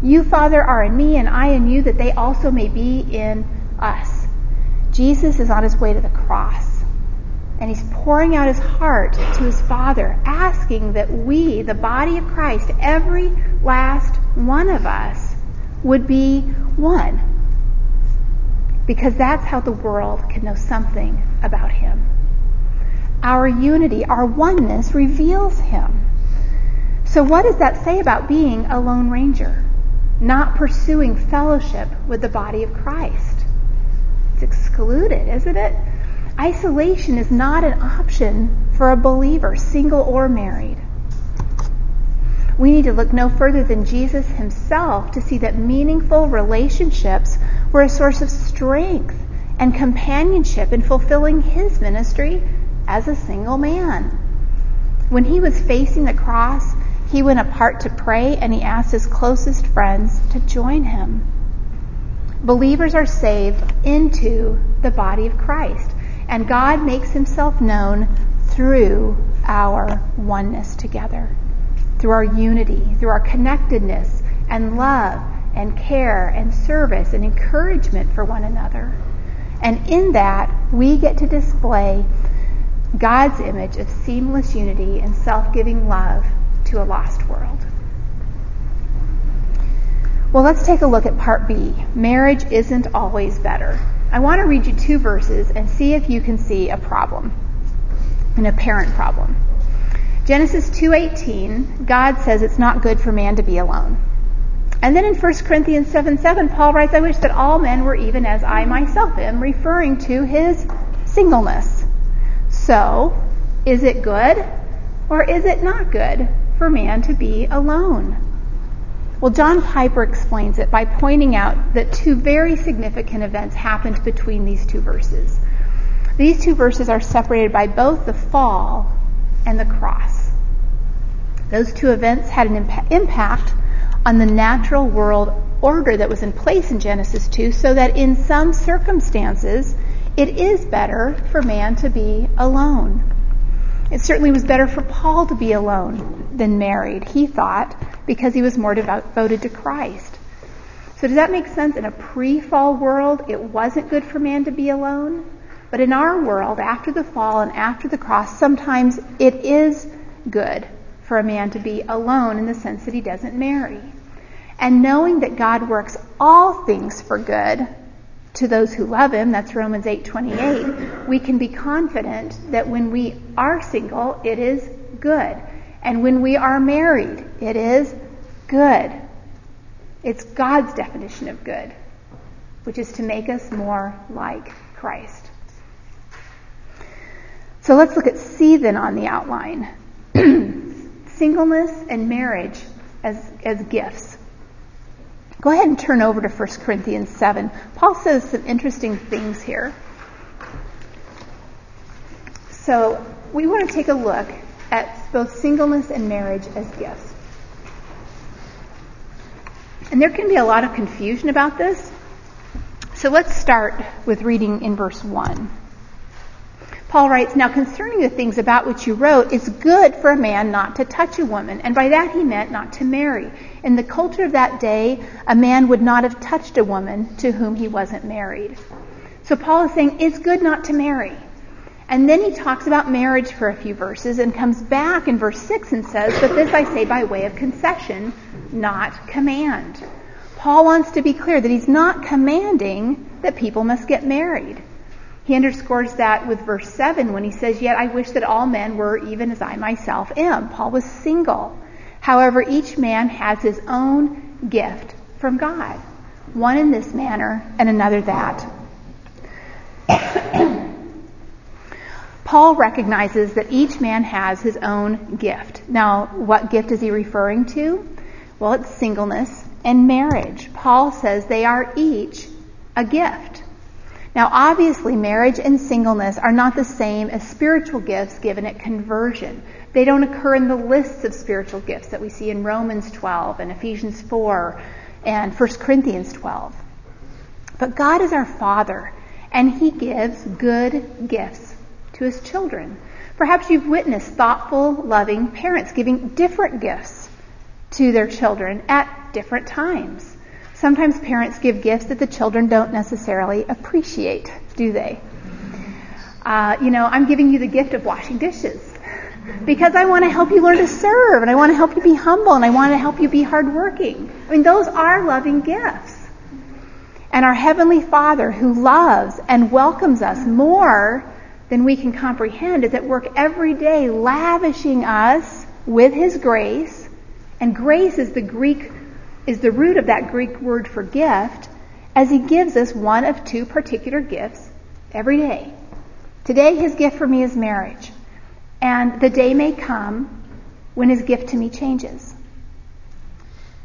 You, Father, are in me, and I in you, that they also may be in us. Jesus is on his way to the cross and he's pouring out his heart to his Father, asking that we, the body of Christ, every last one of us, would be one. Because that's how the world can know something about him. Our unity, our oneness reveals him. So, what does that say about being a Lone Ranger? Not pursuing fellowship with the body of Christ. It's excluded, isn't it? Isolation is not an option for a believer, single or married. We need to look no further than Jesus himself to see that meaningful relationships were a source of strength and companionship in fulfilling his ministry as a single man. When he was facing the cross, he went apart to pray and he asked his closest friends to join him. Believers are saved into the body of Christ. And God makes himself known through our oneness together, through our unity, through our connectedness and love and care and service and encouragement for one another. And in that, we get to display God's image of seamless unity and self giving love to a lost world. Well, let's take a look at part B. Marriage isn't always better. I want to read you two verses and see if you can see a problem, an apparent problem. Genesis 2:18, God says it's not good for man to be alone. And then in 1 Corinthians 7 7, Paul writes, I wish that all men were even as I myself am, referring to his singleness. So, is it good or is it not good for man to be alone? Well, John Piper explains it by pointing out that two very significant events happened between these two verses. These two verses are separated by both the fall and the cross. Those two events had an imp- impact on the natural world order that was in place in Genesis 2, so that in some circumstances, it is better for man to be alone. It certainly was better for Paul to be alone than married, he thought, because he was more devoted to Christ. So does that make sense? In a pre-fall world, it wasn't good for man to be alone. But in our world, after the fall and after the cross, sometimes it is good for a man to be alone in the sense that he doesn't marry. And knowing that God works all things for good to those who love him, that's Romans 8:28, we can be confident that when we are single, it is good. And when we are married, it is good. It's God's definition of good, which is to make us more like Christ. So let's look at C then on the outline. Singleness and marriage as, as gifts. Go ahead and turn over to 1 Corinthians 7. Paul says some interesting things here. So we want to take a look at both singleness and marriage as gifts. And there can be a lot of confusion about this. So let's start with reading in verse 1. Paul writes, Now concerning the things about which you wrote, it's good for a man not to touch a woman. And by that he meant not to marry. In the culture of that day, a man would not have touched a woman to whom he wasn't married. So Paul is saying it's good not to marry. And then he talks about marriage for a few verses and comes back in verse 6 and says, But this I say by way of concession, not command. Paul wants to be clear that he's not commanding that people must get married. He underscores that with verse 7 when he says, Yet I wish that all men were even as I myself am. Paul was single. However, each man has his own gift from God, one in this manner and another that. Paul recognizes that each man has his own gift. Now, what gift is he referring to? Well, it's singleness and marriage. Paul says they are each a gift. Now, obviously, marriage and singleness are not the same as spiritual gifts given at conversion. They don't occur in the lists of spiritual gifts that we see in Romans 12 and Ephesians 4 and 1 Corinthians 12. But God is our Father, and He gives good gifts to His children. Perhaps you've witnessed thoughtful, loving parents giving different gifts to their children at different times. Sometimes parents give gifts that the children don't necessarily appreciate, do they? Uh, you know, I'm giving you the gift of washing dishes because I want to help you learn to serve and I want to help you be humble and I want to help you be hardworking. I mean, those are loving gifts. And our Heavenly Father, who loves and welcomes us more than we can comprehend, is at work every day lavishing us with His grace. And grace is the Greek is the root of that Greek word for gift, as he gives us one of two particular gifts every day. Today, his gift for me is marriage. And the day may come when his gift to me changes.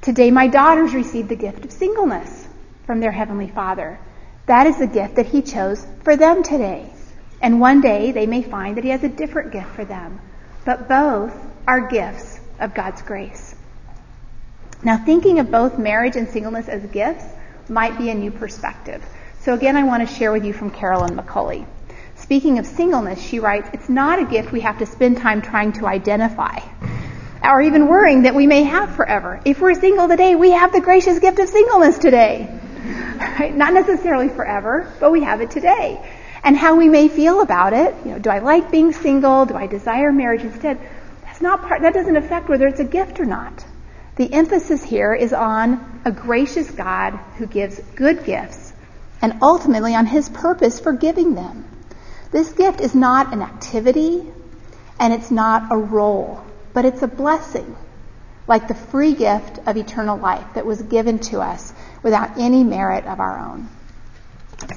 Today, my daughters receive the gift of singleness from their Heavenly Father. That is the gift that he chose for them today. And one day they may find that he has a different gift for them. But both are gifts of God's grace. Now, thinking of both marriage and singleness as gifts might be a new perspective. So, again, I want to share with you from Carolyn McCulley. Speaking of singleness, she writes, It's not a gift we have to spend time trying to identify or even worrying that we may have forever. If we're single today, we have the gracious gift of singleness today. Right? Not necessarily forever, but we have it today. And how we may feel about it, you know, do I like being single? Do I desire marriage instead? That's not part, that doesn't affect whether it's a gift or not. The emphasis here is on a gracious God who gives good gifts and ultimately on his purpose for giving them. This gift is not an activity and it's not a role, but it's a blessing, like the free gift of eternal life that was given to us without any merit of our own.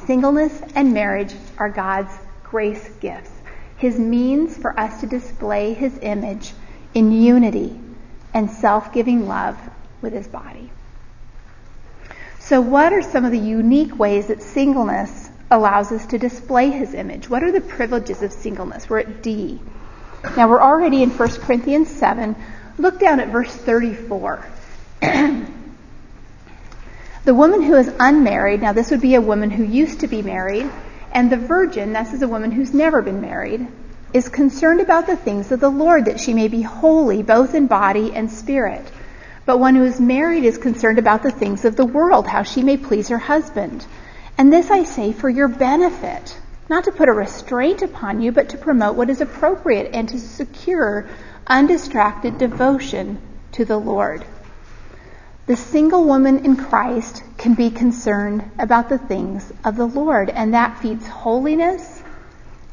Singleness and marriage are God's grace gifts, his means for us to display his image in unity and self giving love with his body. So, what are some of the unique ways that singleness allows us to display his image? What are the privileges of singleness? We're at D. Now, we're already in 1 Corinthians 7. Look down at verse 34. the woman who is unmarried, now this would be a woman who used to be married, and the virgin, this is a woman who's never been married, is concerned about the things of the Lord, that she may be holy both in body and spirit. But one who is married is concerned about the things of the world, how she may please her husband. And this I say for your benefit, not to put a restraint upon you, but to promote what is appropriate and to secure undistracted devotion to the Lord. The single woman in Christ can be concerned about the things of the Lord, and that feeds holiness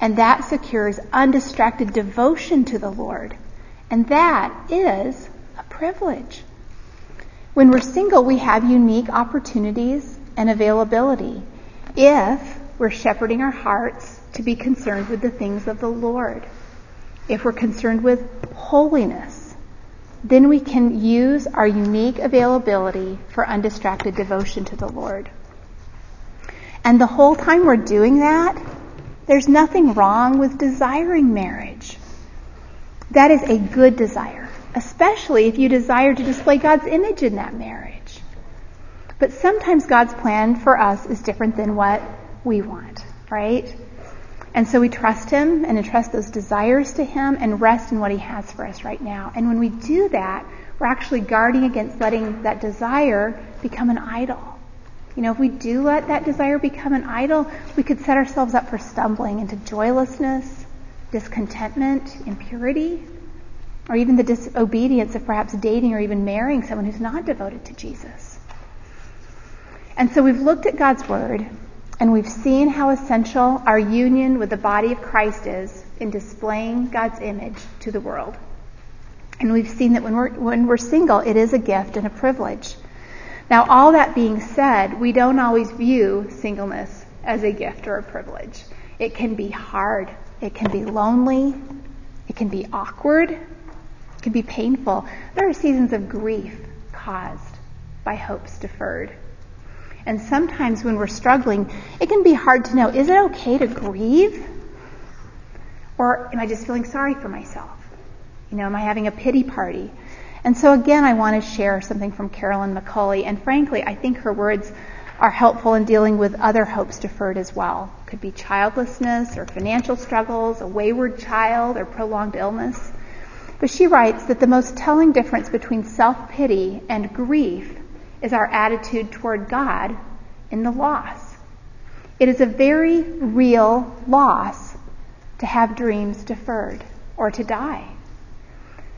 and that secures undistracted devotion to the Lord. And that is a privilege. When we're single, we have unique opportunities and availability if we're shepherding our hearts to be concerned with the things of the Lord. If we're concerned with holiness, then we can use our unique availability for undistracted devotion to the Lord. And the whole time we're doing that, there's nothing wrong with desiring marriage. That is a good desire, especially if you desire to display God's image in that marriage. But sometimes God's plan for us is different than what we want, right? And so we trust Him and entrust those desires to Him and rest in what He has for us right now. And when we do that, we're actually guarding against letting that desire become an idol. You know, if we do let that desire become an idol, we could set ourselves up for stumbling into joylessness, discontentment, impurity, or even the disobedience of perhaps dating or even marrying someone who's not devoted to Jesus. And so we've looked at God's Word and we've seen how essential our union with the body of Christ is in displaying God's image to the world. And we've seen that when we're, when we're single, it is a gift and a privilege. Now, all that being said, we don't always view singleness as a gift or a privilege. It can be hard. It can be lonely. It can be awkward. It can be painful. There are seasons of grief caused by hopes deferred. And sometimes when we're struggling, it can be hard to know is it okay to grieve? Or am I just feeling sorry for myself? You know, am I having a pity party? And so again, I want to share something from Carolyn McCulley. And frankly, I think her words are helpful in dealing with other hopes deferred as well. Could be childlessness or financial struggles, a wayward child or prolonged illness. But she writes that the most telling difference between self-pity and grief is our attitude toward God in the loss. It is a very real loss to have dreams deferred or to die.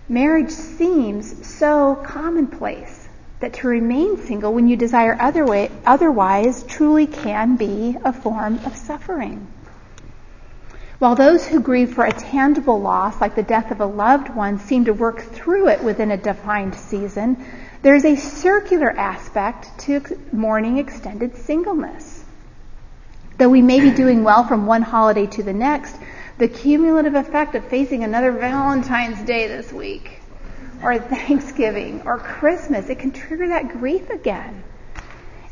Marriage seems so commonplace that to remain single when you desire other way, otherwise truly can be a form of suffering. While those who grieve for a tangible loss, like the death of a loved one, seem to work through it within a defined season, there's a circular aspect to mourning extended singleness. Though we may be doing well from one holiday to the next, the cumulative effect of facing another Valentine's Day this week, or Thanksgiving, or Christmas, it can trigger that grief again.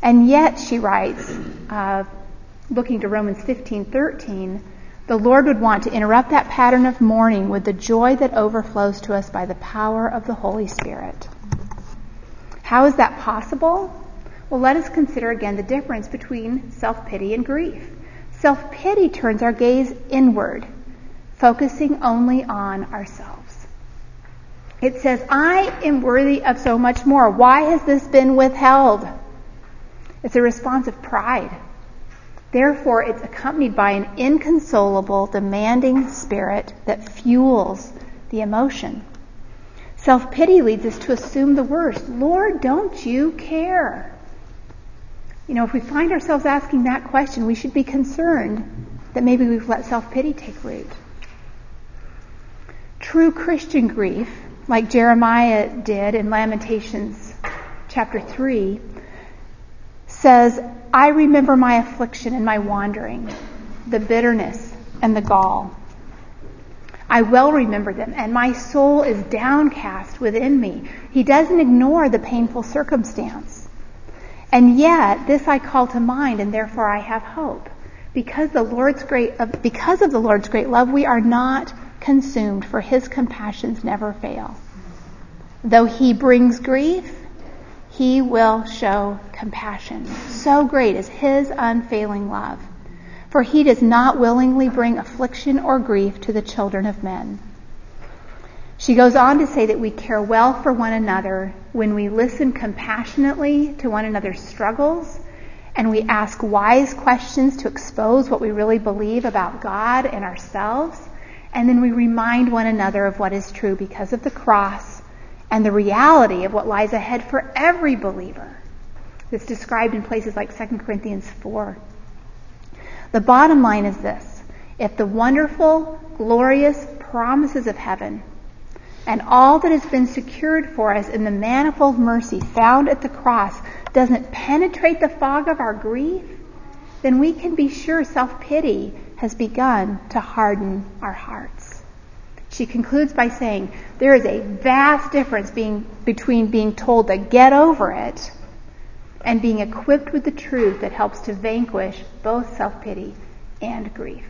And yet, she writes, uh, looking to Romans 15:13, the Lord would want to interrupt that pattern of mourning with the joy that overflows to us by the power of the Holy Spirit. How is that possible? Well, let us consider again the difference between self-pity and grief. Self-pity turns our gaze inward, focusing only on ourselves. It says, I am worthy of so much more. Why has this been withheld? It's a response of pride. Therefore, it's accompanied by an inconsolable, demanding spirit that fuels the emotion. Self pity leads us to assume the worst. Lord, don't you care? You know, if we find ourselves asking that question, we should be concerned that maybe we've let self pity take root. True Christian grief, like Jeremiah did in Lamentations chapter 3, says, I remember my affliction and my wandering, the bitterness and the gall. I well remember them, and my soul is downcast within me. He doesn't ignore the painful circumstance. And yet, this I call to mind, and therefore I have hope. Because the Lord's great, because of the Lord's great love, we are not consumed, for His compassions never fail. Though He brings grief, He will show compassion. So great is His unfailing love for he does not willingly bring affliction or grief to the children of men. She goes on to say that we care well for one another when we listen compassionately to one another's struggles and we ask wise questions to expose what we really believe about God and ourselves. And then we remind one another of what is true because of the cross and the reality of what lies ahead for every believer. It's described in places like 2 Corinthians 4. The bottom line is this. If the wonderful, glorious promises of heaven and all that has been secured for us in the manifold mercy found at the cross doesn't penetrate the fog of our grief, then we can be sure self-pity has begun to harden our hearts. She concludes by saying, there is a vast difference being, between being told to get over it and being equipped with the truth that helps to vanquish both self-pity and grief.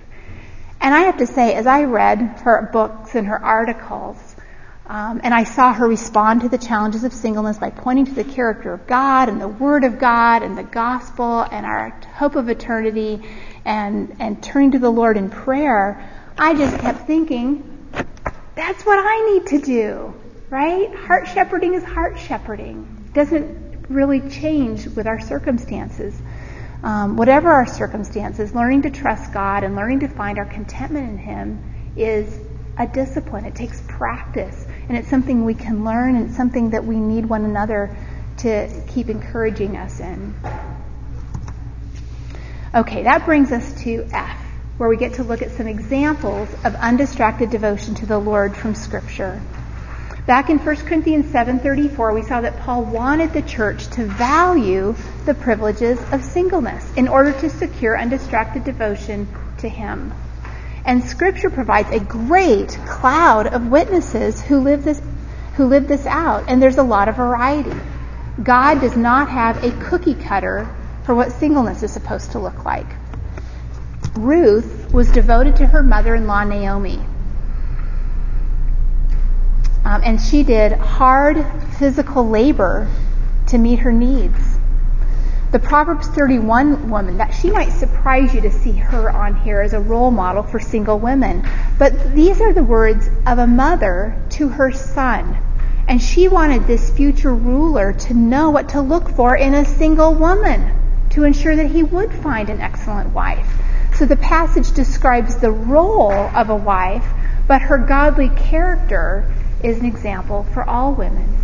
And I have to say, as I read her books and her articles, um, and I saw her respond to the challenges of singleness by pointing to the character of God and the Word of God and the gospel and our hope of eternity and, and turning to the Lord in prayer, I just kept thinking, that's what I need to do, right? Heart shepherding is heart shepherding. Doesn't really change with our circumstances. Um, whatever our circumstances, learning to trust God and learning to find our contentment in Him is a discipline. It takes practice, and it's something we can learn, and it's something that we need one another to keep encouraging us in. Okay, that brings us to F, where we get to look at some examples of undistracted devotion to the Lord from Scripture. Back in 1 Corinthians 7:34, we saw that Paul wanted the church to value the privileges of singleness in order to secure undistracted devotion to him. And scripture provides a great cloud of witnesses who live this who live this out, and there's a lot of variety. God does not have a cookie cutter for what singleness is supposed to look like. Ruth was devoted to her mother-in-law Naomi. Um, and she did hard physical labor to meet her needs. The Proverbs 31 woman, that she might surprise you to see her on here as a role model for single women. But these are the words of a mother to her son. And she wanted this future ruler to know what to look for in a single woman to ensure that he would find an excellent wife. So the passage describes the role of a wife, but her godly character is an example for all women.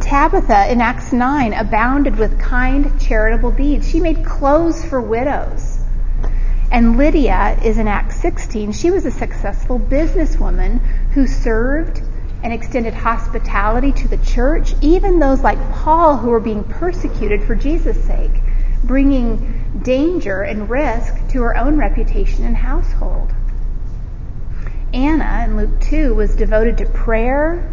Tabitha in Acts 9 abounded with kind, charitable deeds. She made clothes for widows. And Lydia is in Acts 16. She was a successful businesswoman who served and extended hospitality to the church, even those like Paul who were being persecuted for Jesus' sake, bringing danger and risk to her own reputation and household. Anna in Luke 2 was devoted to prayer,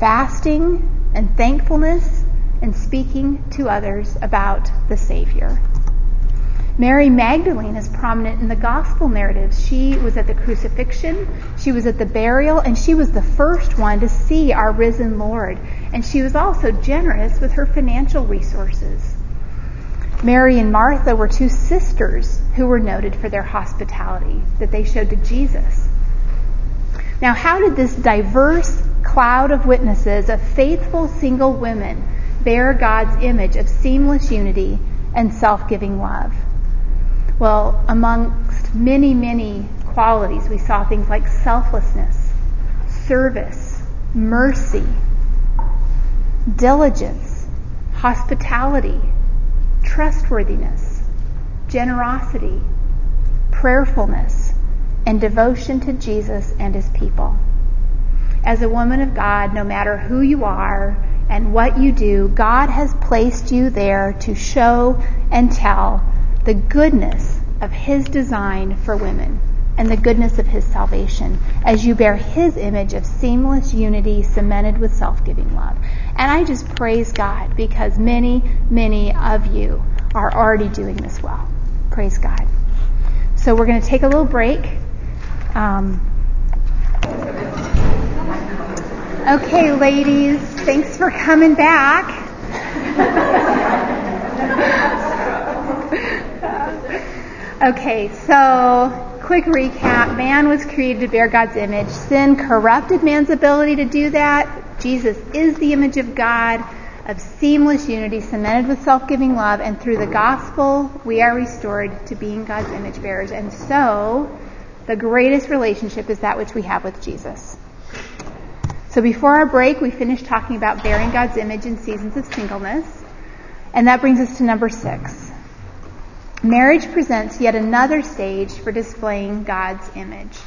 fasting, and thankfulness and speaking to others about the Savior. Mary Magdalene is prominent in the gospel narratives. She was at the crucifixion, she was at the burial, and she was the first one to see our risen Lord. And she was also generous with her financial resources. Mary and Martha were two sisters who were noted for their hospitality that they showed to Jesus. Now, how did this diverse cloud of witnesses of faithful single women bear God's image of seamless unity and self giving love? Well, amongst many, many qualities, we saw things like selflessness, service, mercy, diligence, hospitality, trustworthiness, generosity, prayerfulness, and devotion to Jesus and his people. As a woman of God, no matter who you are and what you do, God has placed you there to show and tell the goodness of his design for women and the goodness of his salvation as you bear his image of seamless unity cemented with self-giving love. And I just praise God because many, many of you are already doing this well. Praise God. So we're going to take a little break. Um, okay, ladies, thanks for coming back. okay, so quick recap. Man was created to bear God's image. Sin corrupted man's ability to do that. Jesus is the image of God of seamless unity cemented with self-giving love and through the gospel we are restored to being God's image bearers. And so the greatest relationship is that which we have with Jesus. So before our break, we finished talking about bearing God's image in seasons of singleness. And that brings us to number six. Marriage presents yet another stage for displaying God's image.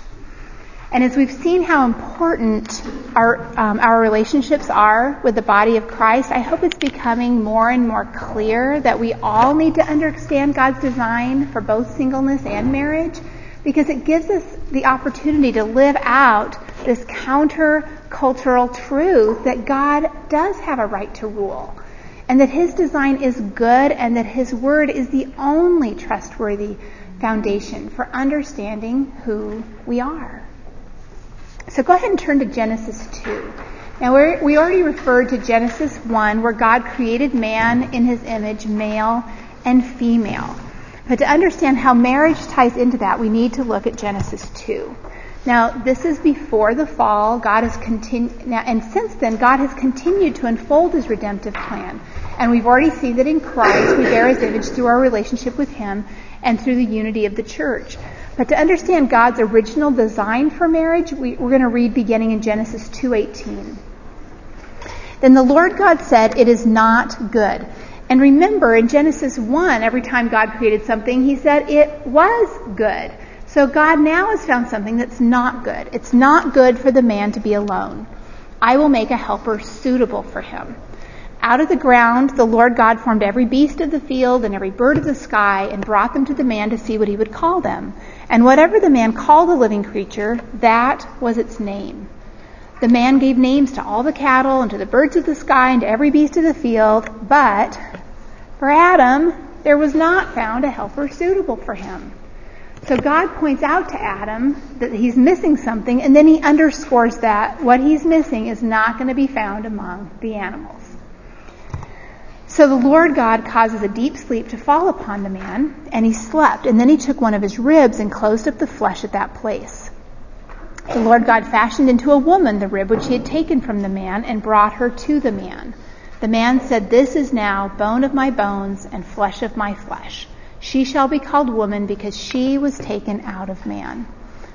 And as we've seen how important our, um, our relationships are with the body of Christ, I hope it's becoming more and more clear that we all need to understand God's design for both singleness and marriage because it gives us the opportunity to live out this counter-cultural truth that God does have a right to rule and that his design is good and that his word is the only trustworthy foundation for understanding who we are. So go ahead and turn to Genesis 2. Now we already referred to Genesis 1 where God created man in his image, male and female. But to understand how marriage ties into that, we need to look at Genesis 2. Now, this is before the fall. God has continued, and since then, God has continued to unfold His redemptive plan. And we've already seen that in Christ we bear His image through our relationship with Him and through the unity of the church. But to understand God's original design for marriage, we, are going to read beginning in Genesis 2:18. Then the Lord God said, "It is not good." And remember, in Genesis 1, every time God created something, He said it was good. So God now has found something that's not good. It's not good for the man to be alone. I will make a helper suitable for him. Out of the ground, the Lord God formed every beast of the field and every bird of the sky and brought them to the man to see what he would call them. And whatever the man called the living creature, that was its name. The man gave names to all the cattle and to the birds of the sky and to every beast of the field, but for Adam, there was not found a helper suitable for him. So God points out to Adam that he's missing something, and then he underscores that what he's missing is not going to be found among the animals. So the Lord God causes a deep sleep to fall upon the man, and he slept, and then he took one of his ribs and closed up the flesh at that place. The Lord God fashioned into a woman the rib which he had taken from the man and brought her to the man. The man said, This is now bone of my bones and flesh of my flesh. She shall be called woman because she was taken out of man.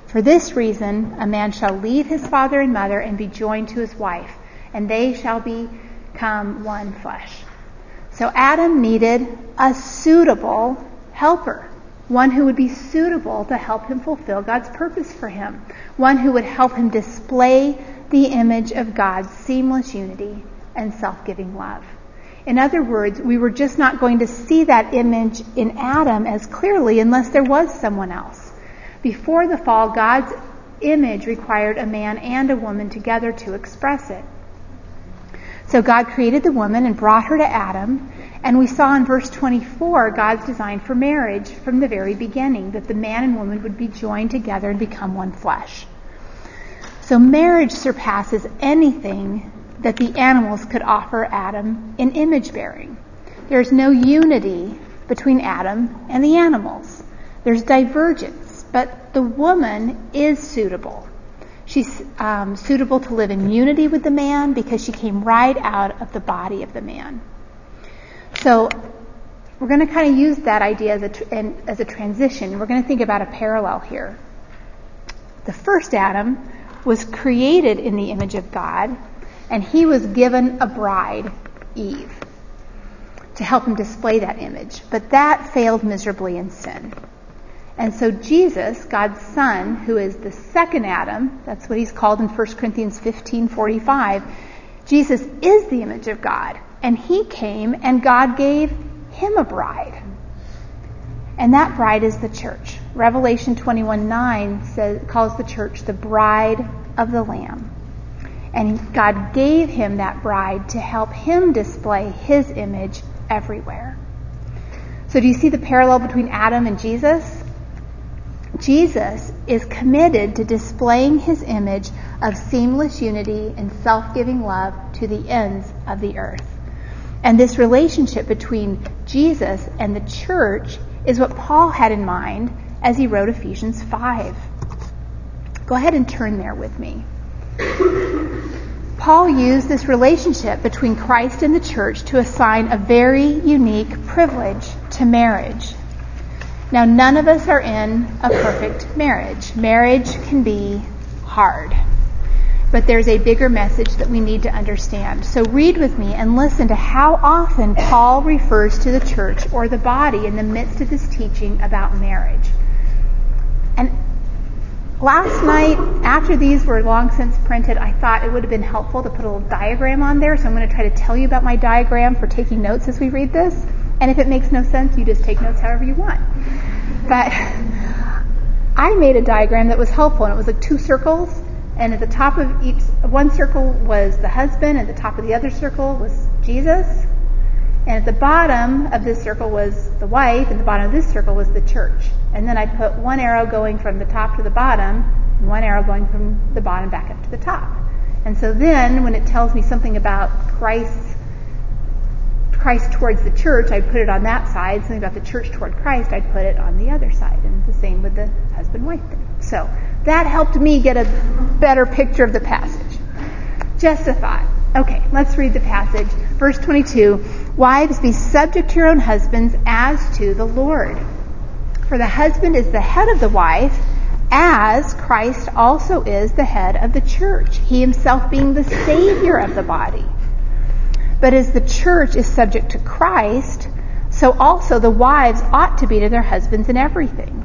For this reason, a man shall leave his father and mother and be joined to his wife, and they shall become one flesh. So Adam needed a suitable helper, one who would be suitable to help him fulfill God's purpose for him, one who would help him display the image of God's seamless unity and self-giving love. In other words, we were just not going to see that image in Adam as clearly unless there was someone else. Before the fall, God's image required a man and a woman together to express it. So God created the woman and brought her to Adam, and we saw in verse 24 God's design for marriage from the very beginning, that the man and woman would be joined together and become one flesh. So marriage surpasses anything that the animals could offer Adam in image bearing. There's no unity between Adam and the animals. There's divergence, but the woman is suitable. She's um, suitable to live in unity with the man because she came right out of the body of the man. So we're going to kind of use that idea as a, as a transition. We're going to think about a parallel here. The first Adam was created in the image of God and he was given a bride, Eve, to help him display that image. But that failed miserably in sin. And so Jesus, God's son, who is the second Adam, that's what he's called in 1 Corinthians 15:45, Jesus is the image of God, and he came and God gave him a bride. And that bride is the church. Revelation 21:9 says calls the church the bride of the lamb. And God gave him that bride to help him display his image everywhere. So do you see the parallel between Adam and Jesus? Jesus is committed to displaying his image of seamless unity and self-giving love to the ends of the earth. And this relationship between Jesus and the church is what Paul had in mind as he wrote Ephesians 5. Go ahead and turn there with me. Paul used this relationship between Christ and the church to assign a very unique privilege to marriage. Now, none of us are in a perfect marriage. Marriage can be hard. But there's a bigger message that we need to understand. So read with me and listen to how often Paul refers to the church or the body in the midst of his teaching about marriage. And Last night, after these were long since printed, I thought it would have been helpful to put a little diagram on there, so I'm going to try to tell you about my diagram for taking notes as we read this. And if it makes no sense, you just take notes however you want. But I made a diagram that was helpful, and it was like two circles, and at the top of each, one circle was the husband, and at the top of the other circle was Jesus, and at the bottom of this circle was the wife, and the bottom of this circle was the church. And then I put one arrow going from the top to the bottom, and one arrow going from the bottom back up to the top. And so then, when it tells me something about Christ's Christ towards the church, I'd put it on that side. Something about the church toward Christ, I'd put it on the other side. And the same with the husband-wife thing. So that helped me get a better picture of the passage. Just a thought. Okay, let's read the passage. Verse 22. Wives, be subject to your own husbands as to the Lord. For the husband is the head of the wife, as Christ also is the head of the church, he himself being the Savior of the body. But as the church is subject to Christ, so also the wives ought to be to their husbands in everything.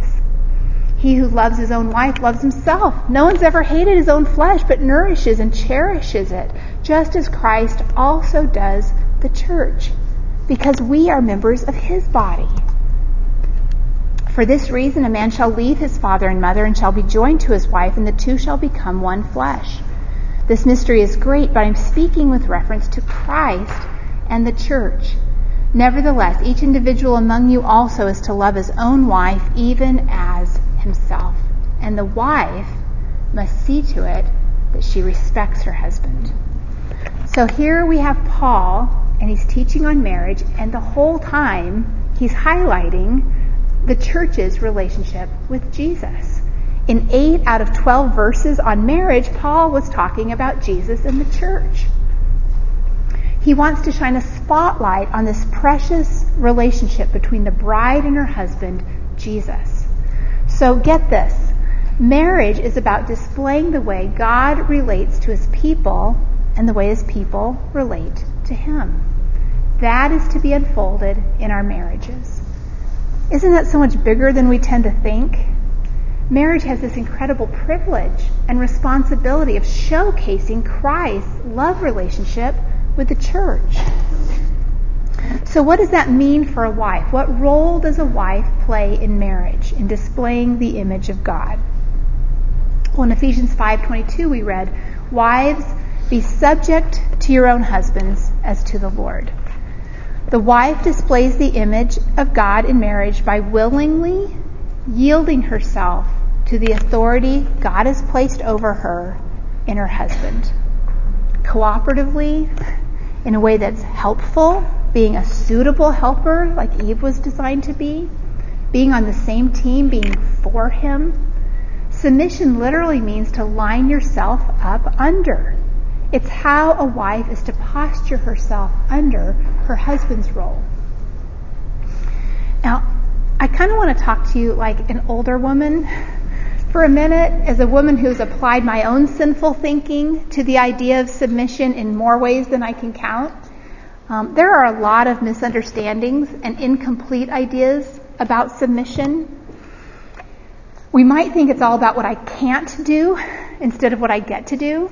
He who loves his own wife loves himself. No one's ever hated his own flesh, but nourishes and cherishes it, just as Christ also does the church, because we are members of his body. For this reason, a man shall leave his father and mother and shall be joined to his wife, and the two shall become one flesh. This mystery is great, but I'm speaking with reference to Christ and the church. Nevertheless, each individual among you also is to love his own wife, even as himself. And the wife must see to it that she respects her husband. So here we have Paul, and he's teaching on marriage, and the whole time he's highlighting the church's relationship with Jesus. In 8 out of 12 verses on marriage, Paul was talking about Jesus and the church. He wants to shine a spotlight on this precious relationship between the bride and her husband, Jesus. So get this. Marriage is about displaying the way God relates to his people and the way his people relate to him. That is to be unfolded in our marriages. Isn't that so much bigger than we tend to think? Marriage has this incredible privilege and responsibility of showcasing Christ's love relationship with the church. So, what does that mean for a wife? What role does a wife play in marriage in displaying the image of God? Well, in Ephesians 5:22 we read, "Wives, be subject to your own husbands as to the Lord." The wife displays the image of God in marriage by willingly yielding herself to the authority God has placed over her in her husband. Cooperatively, in a way that's helpful being a suitable helper like Eve was designed to be, being on the same team, being for him. Submission literally means to line yourself up under. It's how a wife is to posture herself under her husband's role. Now, I kind of want to talk to you like an older woman for a minute as a woman who's applied my own sinful thinking to the idea of submission in more ways than I can count. Um, there are a lot of misunderstandings and incomplete ideas about submission. We might think it's all about what I can't do instead of what I get to do.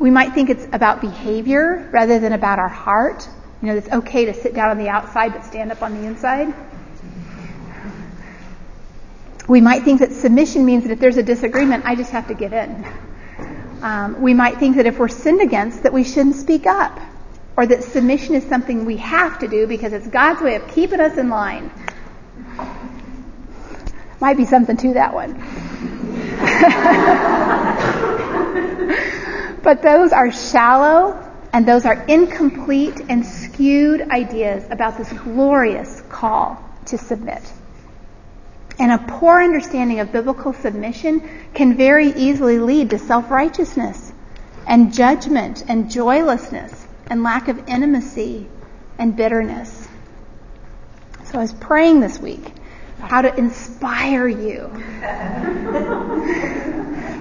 We might think it's about behavior rather than about our heart. You know, it's okay to sit down on the outside but stand up on the inside. We might think that submission means that if there's a disagreement, I just have to give in. Um, we might think that if we're sinned against, that we shouldn't speak up or that submission is something we have to do because it's God's way of keeping us in line. Might be something to that one. but those are shallow and those are incomplete and skewed ideas about this glorious call to submit. And a poor understanding of biblical submission can very easily lead to self-righteousness and judgment and joylessness and lack of intimacy and bitterness. So I was praying this week how to inspire you,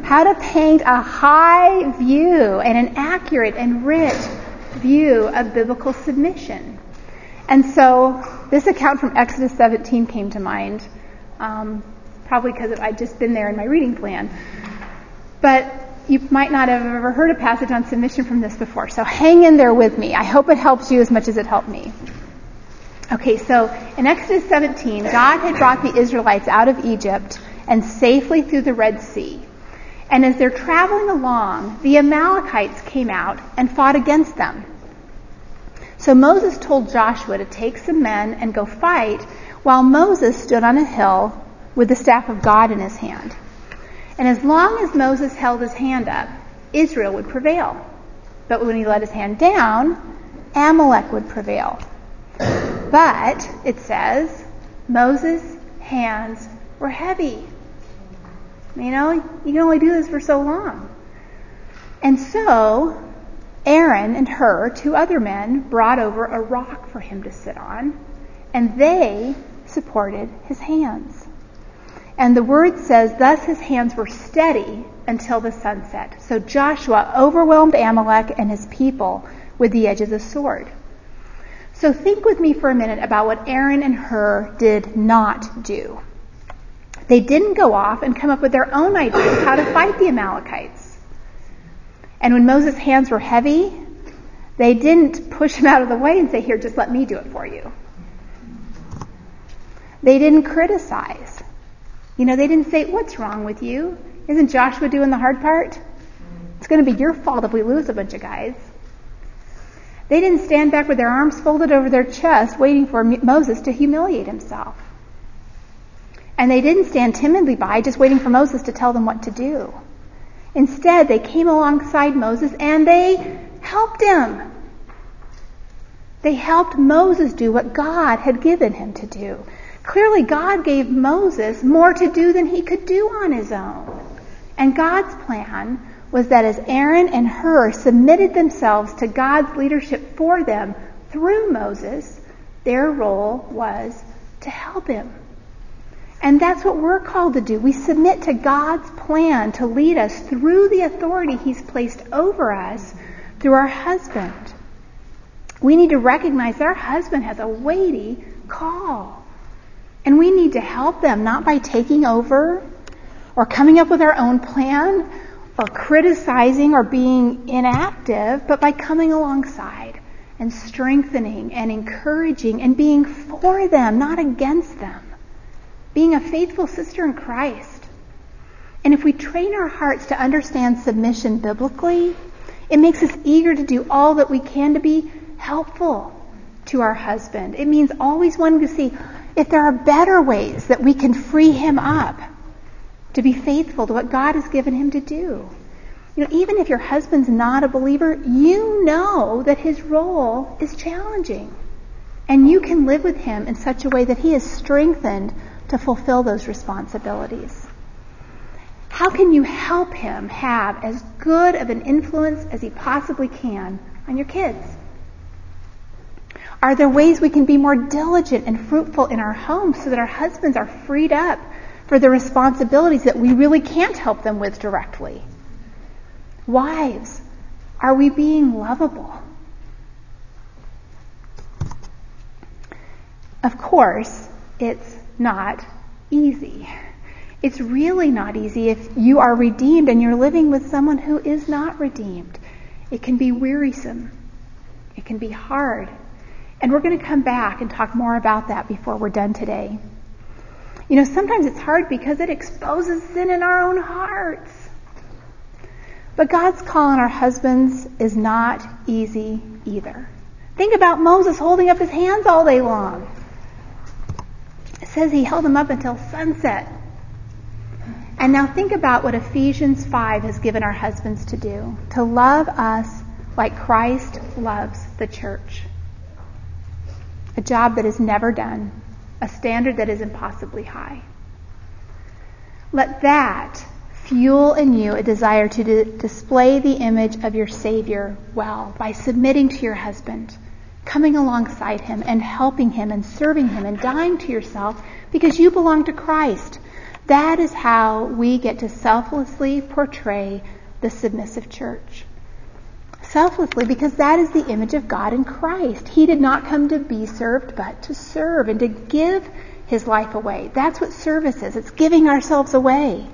how to paint a high view and an accurate and rich view of biblical submission. And so this account from Exodus 17 came to mind, um, probably because I'd just been there in my reading plan. But you might not have ever heard a passage on submission from this before, so hang in there with me. I hope it helps you as much as it helped me. Okay, so in Exodus 17, God had brought the Israelites out of Egypt and safely through the Red Sea. And as they're traveling along, the Amalekites came out and fought against them. So Moses told Joshua to take some men and go fight while Moses stood on a hill with the staff of God in his hand. And as long as Moses held his hand up, Israel would prevail. But when he let his hand down, Amalek would prevail. But, it says, Moses' hands were heavy. You know, you can only do this for so long. And so, Aaron and Hur, two other men, brought over a rock for him to sit on, and they supported his hands. And the word says, thus his hands were steady until the sunset. So Joshua overwhelmed Amalek and his people with the edge of the sword. So think with me for a minute about what Aaron and Hur did not do. They didn't go off and come up with their own ideas how to fight the Amalekites. And when Moses' hands were heavy, they didn't push him out of the way and say, here, just let me do it for you. They didn't criticize. You know, they didn't say, what's wrong with you? Isn't Joshua doing the hard part? It's going to be your fault if we lose a bunch of guys. They didn't stand back with their arms folded over their chest waiting for Moses to humiliate himself. And they didn't stand timidly by just waiting for Moses to tell them what to do. Instead, they came alongside Moses and they helped him. They helped Moses do what God had given him to do. Clearly, God gave Moses more to do than he could do on his own. And God's plan was that as Aaron and Hur submitted themselves to God's leadership for them through Moses, their role was to help him. And that's what we're called to do. We submit to God's plan to lead us through the authority He's placed over us through our husband. We need to recognize our husband has a weighty call. And we need to help them, not by taking over or coming up with our own plan or criticizing or being inactive, but by coming alongside and strengthening and encouraging and being for them, not against them. Being a faithful sister in Christ. And if we train our hearts to understand submission biblically, it makes us eager to do all that we can to be helpful to our husband. It means always wanting to see if there are better ways that we can free him up to be faithful to what God has given him to do. You know, even if your husband's not a believer, you know that his role is challenging. And you can live with him in such a way that he is strengthened to fulfill those responsibilities. How can you help him have as good of an influence as he possibly can on your kids? Are there ways we can be more diligent and fruitful in our homes so that our husbands are freed up for the responsibilities that we really can't help them with directly. Wives, are we being lovable? Of course, it's not easy. It's really not easy if you are redeemed and you're living with someone who is not redeemed. It can be wearisome. It can be hard. And we're going to come back and talk more about that before we're done today. You know, sometimes it's hard because it exposes sin in our own hearts. But God's call on our husbands is not easy either. Think about Moses holding up his hands all day long. It says he held them up until sunset. And now think about what Ephesians 5 has given our husbands to do to love us like Christ loves the church. A job that is never done a standard that is impossibly high. Let that fuel in you a desire to d- display the image of your Savior well by submitting to your husband, coming alongside him and helping him and serving him and dying to yourself because you belong to Christ. That is how we get to selflessly portray the submissive church selflessly because that is the image of God in Christ. He did not come to be served, but to serve and to give his life away. That's what service is. It's giving ourselves away.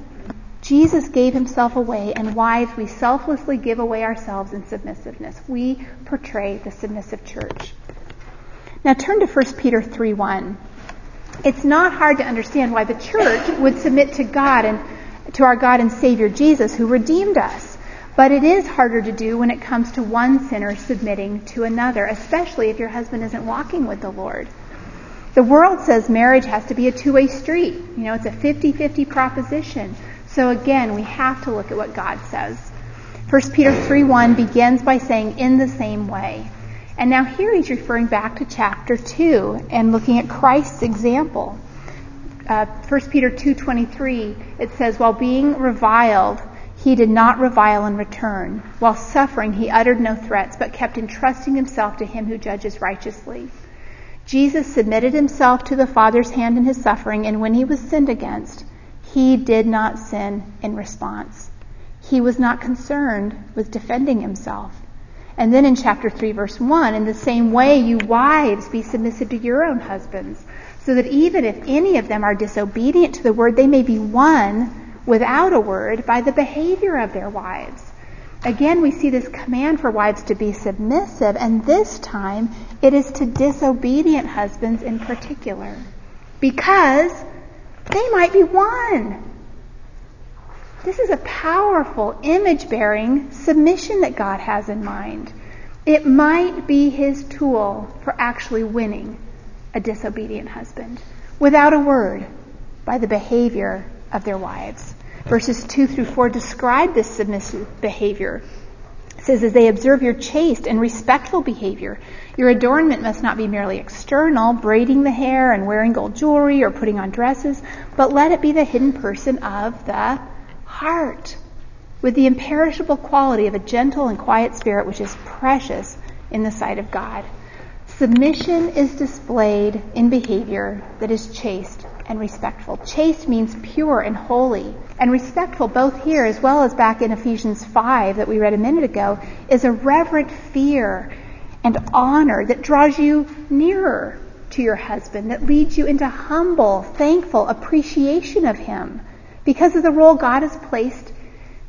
Jesus gave himself away, and wives, we selflessly give away ourselves in submissiveness. We portray the submissive church. Now turn to 1 Peter 3 1. It's not hard to understand why the church would submit to God and to our God and Savior Jesus who redeemed us. But it is harder to do when it comes to one sinner submitting to another, especially if your husband isn't walking with the Lord. The world says marriage has to be a two-way street. You know, it's a 50-50 proposition. So again, we have to look at what God says. 1 Peter 3:1 begins by saying in the same way. And now here he's referring back to chapter 2 and looking at Christ's example. Uh, 1 Peter 2:23 it says while being reviled he did not revile in return. While suffering he uttered no threats but kept entrusting himself to him who judges righteously. Jesus submitted himself to the Father's hand in his suffering and when he was sinned against he did not sin in response. He was not concerned with defending himself. And then in chapter 3 verse 1, in the same way, you wives be submissive to your own husbands, so that even if any of them are disobedient to the word, they may be won without a word by the behavior of their wives. Again, we see this command for wives to be submissive, and this time it is to disobedient husbands in particular. Because they might be won. This is a powerful image bearing submission that God has in mind. It might be his tool for actually winning a disobedient husband without a word by the behavior of their wives. Verses 2 through 4 describe this submissive behavior. It says, as they observe your chaste and respectful behavior, your adornment must not be merely external, braiding the hair and wearing gold jewelry or putting on dresses, but let it be the hidden person of the heart, with the imperishable quality of a gentle and quiet spirit which is precious in the sight of God. Submission is displayed in behavior that is chaste and respectful. Chaste means pure and holy. And respectful, both here as well as back in Ephesians 5 that we read a minute ago, is a reverent fear and honor that draws you nearer to your husband, that leads you into humble, thankful appreciation of him because of the role God has placed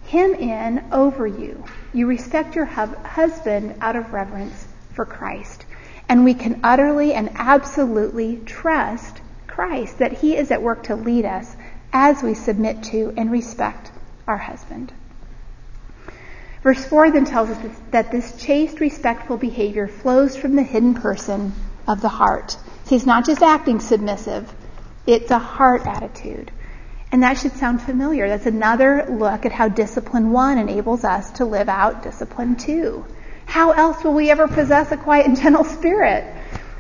him in over you. You respect your husband out of reverence for Christ. And we can utterly and absolutely trust Christ that he is at work to lead us as we submit to and respect our husband. Verse 4 then tells us that this chaste, respectful behavior flows from the hidden person of the heart. He's not just acting submissive, it's a heart attitude. And that should sound familiar. That's another look at how discipline one enables us to live out discipline two. How else will we ever possess a quiet and gentle spirit?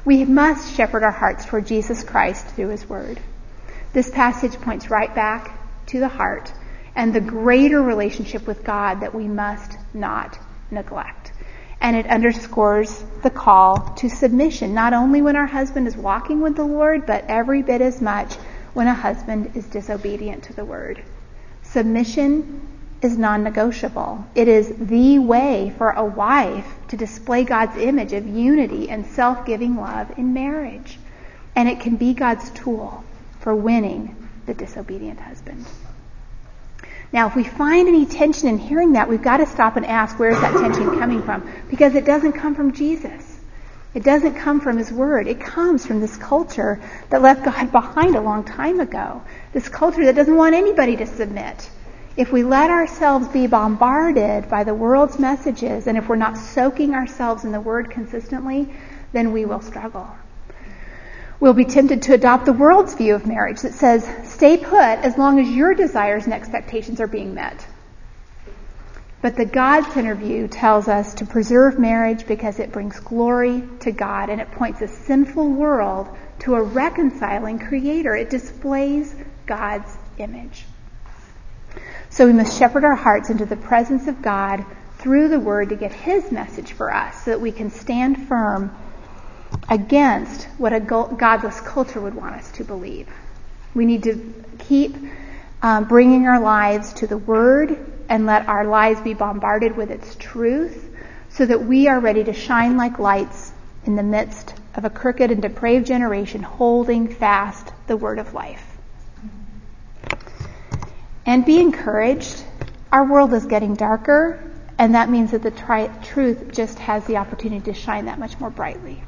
We must shepherd our hearts toward Jesus Christ through his word. This passage points right back to the heart and the greater relationship with God that we must not neglect. And it underscores the call to submission, not only when our husband is walking with the Lord, but every bit as much when a husband is disobedient to the word. Submission is non-negotiable. It is the way for a wife to display God's image of unity and self-giving love in marriage. And it can be God's tool for winning the disobedient husband. Now, if we find any tension in hearing that, we've got to stop and ask where is that tension coming from? Because it doesn't come from Jesus. It doesn't come from His Word. It comes from this culture that left God behind a long time ago. This culture that doesn't want anybody to submit. If we let ourselves be bombarded by the world's messages and if we're not soaking ourselves in the Word consistently, then we will struggle We'll be tempted to adopt the world's view of marriage that says, stay put as long as your desires and expectations are being met. But the God-centered view tells us to preserve marriage because it brings glory to God and it points a sinful world to a reconciling creator. It displays God's image. So we must shepherd our hearts into the presence of God through the word to get his message for us so that we can stand firm against what a godless culture would want us to believe. We need to keep um, bringing our lives to the Word and let our lives be bombarded with its truth so that we are ready to shine like lights in the midst of a crooked and depraved generation holding fast the Word of life. And be encouraged. Our world is getting darker, and that means that the tri- truth just has the opportunity to shine that much more brightly.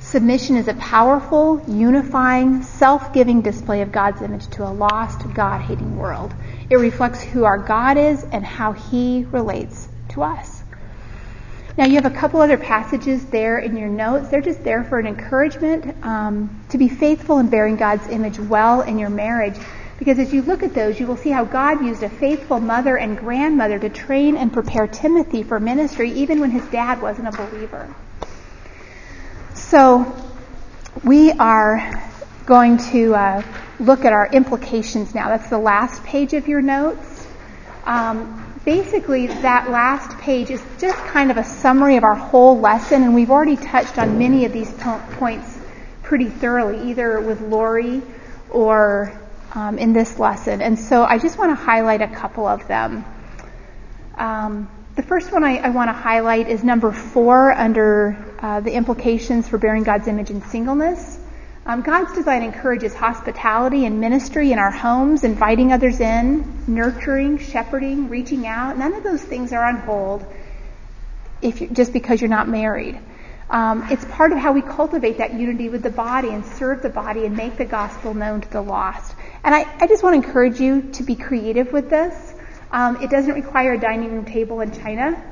Submission is a powerful, unifying, self-giving display of God's image to a lost, God-hating world. It reflects who our God is and how he relates to us. Now you have a couple other passages there in your notes. They're just there for an encouragement um, to be faithful in bearing God's image well in your marriage. Because as you look at those, you will see how God used a faithful mother and grandmother to train and prepare Timothy for ministry, even when his dad wasn't a believer. So we are going to uh, look at our implications now. That's the last page of your notes. Um, basically that last page is just kind of a summary of our whole lesson, and we've already touched on many of these points pretty thoroughly, either with Lori or um, in this lesson. And so I just want to highlight a couple of them. Um, the first one I, I want to highlight is number four under uh, the implications for bearing God's image in singleness. Um, God's design encourages hospitality and ministry in our homes, inviting others in, nurturing, shepherding, reaching out. None of those things are on hold if you, just because you're not married. Um, it's part of how we cultivate that unity with the body and serve the body and make the gospel known to the lost. And I, I just want to encourage you to be creative with this. Um, it doesn't require a dining room table in China.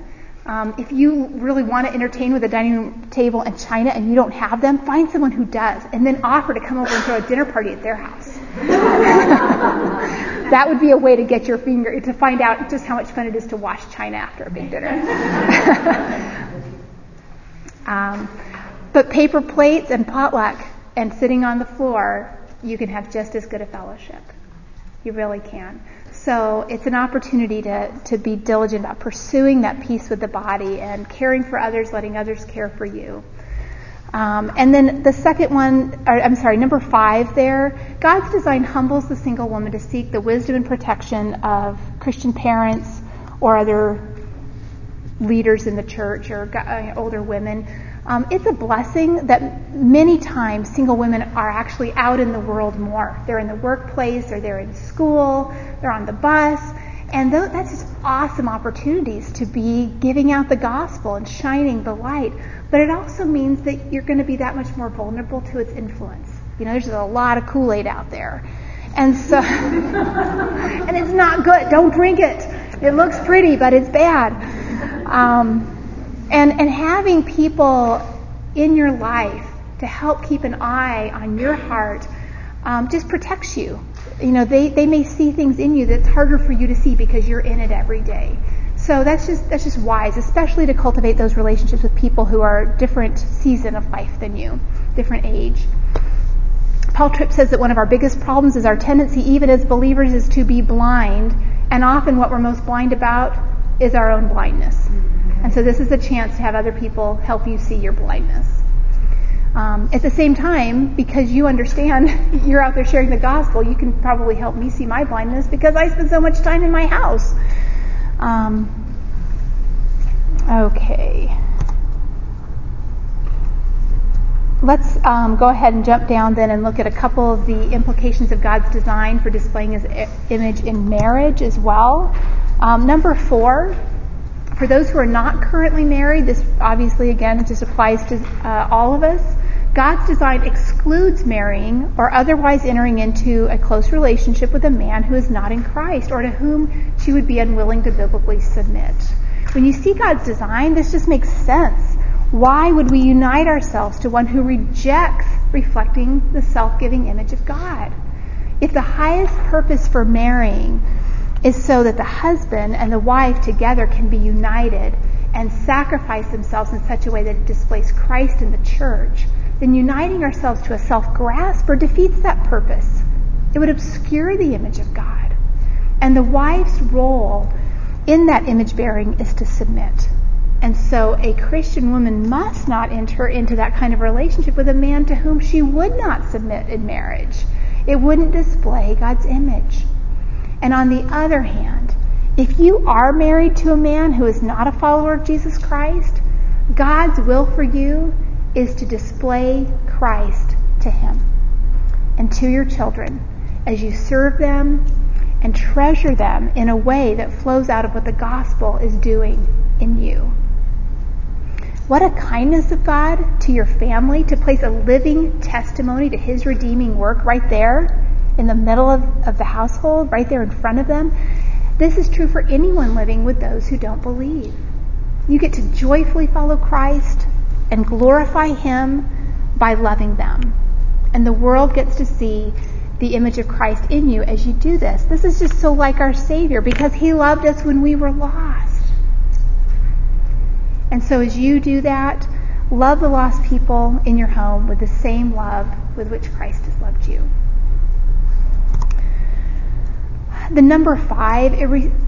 Um, if you really want to entertain with a dining room table and china and you don't have them, find someone who does, and then offer to come over and throw a dinner party at their house. that would be a way to get your finger to find out just how much fun it is to wash china after a big dinner. um, but paper plates and potluck and sitting on the floor, you can have just as good a fellowship. You really can. So it's an opportunity to, to be diligent about pursuing that peace with the body and caring for others, letting others care for you. Um, and then the second one, or, I'm sorry, number five there, God's design humbles the single woman to seek the wisdom and protection of Christian parents or other leaders in the church or uh, older women um, it's a blessing that many times single women are actually out in the world more. They're in the workplace or they're in school, they're on the bus, and that's just awesome opportunities to be giving out the gospel and shining the light. But it also means that you're going to be that much more vulnerable to its influence. You know, there's a lot of Kool-Aid out there. And so, and it's not good. Don't drink it. It looks pretty, but it's bad. Um, and, and having people in your life to help keep an eye on your heart um, just protects you. You know, they, they may see things in you that's harder for you to see because you're in it every day. So that's just that's just wise, especially to cultivate those relationships with people who are different season of life than you, different age. Paul Tripp says that one of our biggest problems is our tendency, even as believers, is to be blind, and often what we're most blind about is our own blindness. And so this is a chance to have other people help you see your blindness. Um, at the same time, because you understand you're out there sharing the gospel, you can probably help me see my blindness because I spend so much time in my house. Um, okay. Let's um, go ahead and jump down then and look at a couple of the implications of God's design for displaying His image in marriage as well. Um, number four, for those who are not currently married, this obviously again just applies to uh, all of us. God's design excludes marrying or otherwise entering into a close relationship with a man who is not in Christ or to whom she would be unwilling to biblically submit. When you see God's design, this just makes sense. Why would we unite ourselves to one who rejects reflecting the self-giving image of God? If the highest purpose for marrying is so that the husband and the wife together can be united and sacrifice themselves in such a way that it displays Christ in the church, then uniting ourselves to a self-grasper defeats that purpose. It would obscure the image of God. And the wife's role in that image bearing is to submit. And so a Christian woman must not enter into that kind of relationship with a man to whom she would not submit in marriage. It wouldn't display God's image. And on the other hand, if you are married to a man who is not a follower of Jesus Christ, God's will for you is to display Christ to him and to your children as you serve them and treasure them in a way that flows out of what the gospel is doing in you. What a kindness of God to your family to place a living testimony to his redeeming work right there in the middle of, of the household, right there in front of them. This is true for anyone living with those who don't believe. You get to joyfully follow Christ and glorify him by loving them. And the world gets to see the image of Christ in you as you do this. This is just so like our Savior because He loved us when we were lost. And so as you do that, love the lost people in your home with the same love with which Christ has loved you. The number five,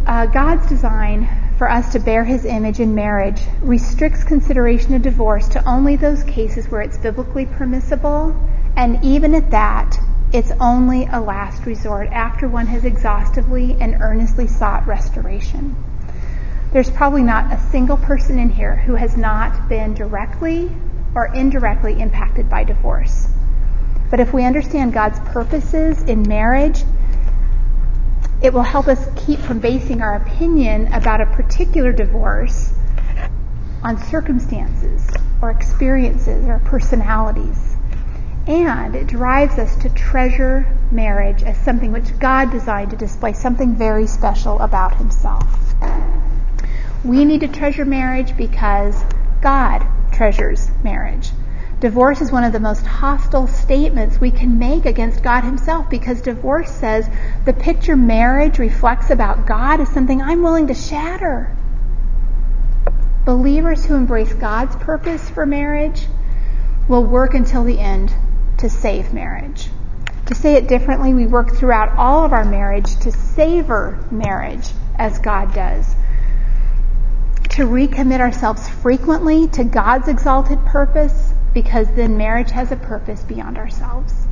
uh, God's design for us to bear his image in marriage restricts consideration of divorce to only those cases where it's biblically permissible, and even at that, it's only a last resort after one has exhaustively and earnestly sought restoration. There's probably not a single person in here who has not been directly or indirectly impacted by divorce. But if we understand God's purposes in marriage, it will help us keep from basing our opinion about a particular divorce on circumstances or experiences or personalities. And it drives us to treasure marriage as something which God designed to display something very special about Himself. We need to treasure marriage because God treasures marriage. Divorce is one of the most hostile statements we can make against God Himself because divorce says the picture marriage reflects about God is something I'm willing to shatter. Believers who embrace God's purpose for marriage will work until the end to save marriage. To say it differently, we work throughout all of our marriage to savor marriage as God does. To recommit ourselves frequently to God's exalted purpose because then marriage has a purpose beyond ourselves.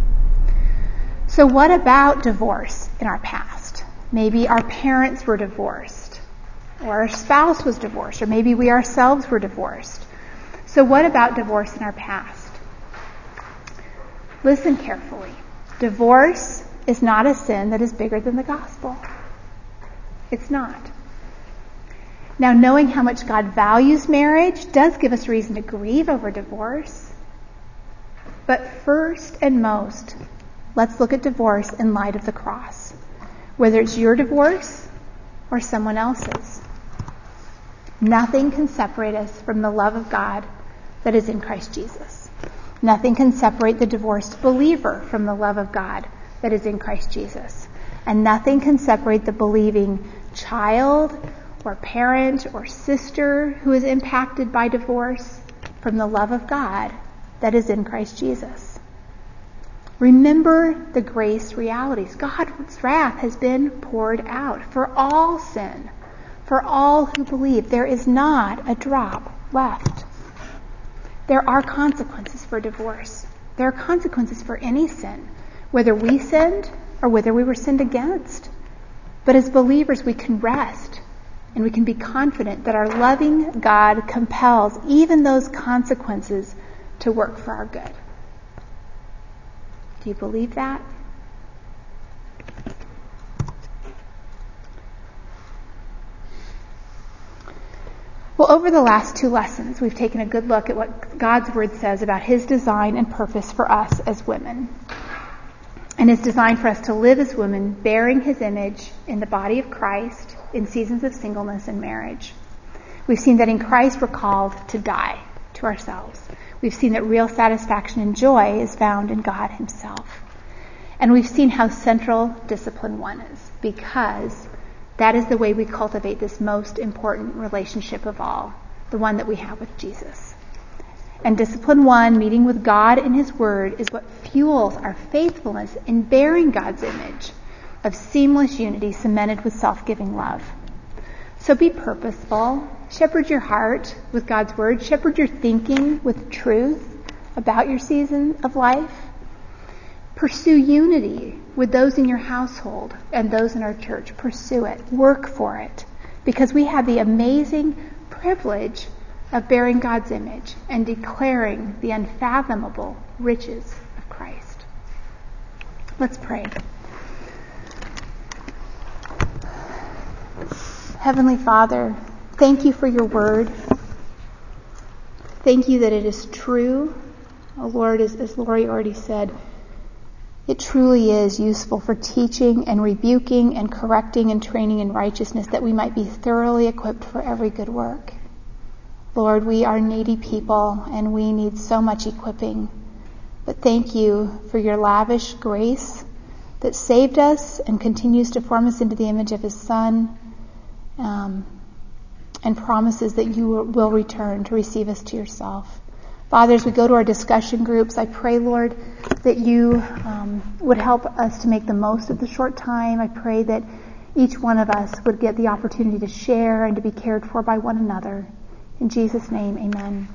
So what about divorce in our past? Maybe our parents were divorced, or our spouse was divorced, or maybe we ourselves were divorced. So what about divorce in our past? Listen carefully. Divorce is not a sin that is bigger than the gospel. It's not. Now, knowing how much God values marriage does give us reason to grieve over divorce. But first and most, let's look at divorce in light of the cross, whether it's your divorce or someone else's. Nothing can separate us from the love of God that is in Christ Jesus. Nothing can separate the divorced believer from the love of God that is in Christ Jesus. And nothing can separate the believing child or parent or sister who is impacted by divorce from the love of God that is in Christ Jesus. Remember the grace realities. God's wrath has been poured out for all sin, for all who believe. There is not a drop left. There are consequences for divorce. There are consequences for any sin, whether we sinned or whether we were sinned against. But as believers, we can rest and we can be confident that our loving God compels even those consequences to work for our good. Do you believe that? Well, over the last two lessons, we've taken a good look at what God's Word says about His design and purpose for us as women. And His design for us to live as women, bearing His image in the body of Christ in seasons of singleness and marriage. We've seen that in Christ we're called to die to ourselves. We've seen that real satisfaction and joy is found in God Himself. And we've seen how central discipline one is because that is the way we cultivate this most important relationship of all, the one that we have with Jesus. And discipline one, meeting with God in His Word, is what fuels our faithfulness in bearing God's image of seamless unity cemented with self-giving love. So be purposeful. Shepherd your heart with God's Word. Shepherd your thinking with truth about your season of life. Pursue unity with those in your household and those in our church. Pursue it. Work for it. Because we have the amazing privilege of bearing God's image and declaring the unfathomable riches of Christ. Let's pray. Heavenly Father, thank you for your word. Thank you that it is true. Oh Lord, as, as Lori already said, it truly is useful for teaching and rebuking and correcting and training in righteousness that we might be thoroughly equipped for every good work. Lord, we are needy people and we need so much equipping. But thank you for your lavish grace that saved us and continues to form us into the image of his Son um, and promises that you will return to receive us to yourself. Father, as we go to our discussion groups, I pray, Lord, that you um, would help us to make the most of the short time. I pray that each one of us would get the opportunity to share and to be cared for by one another. In Jesus' name, amen.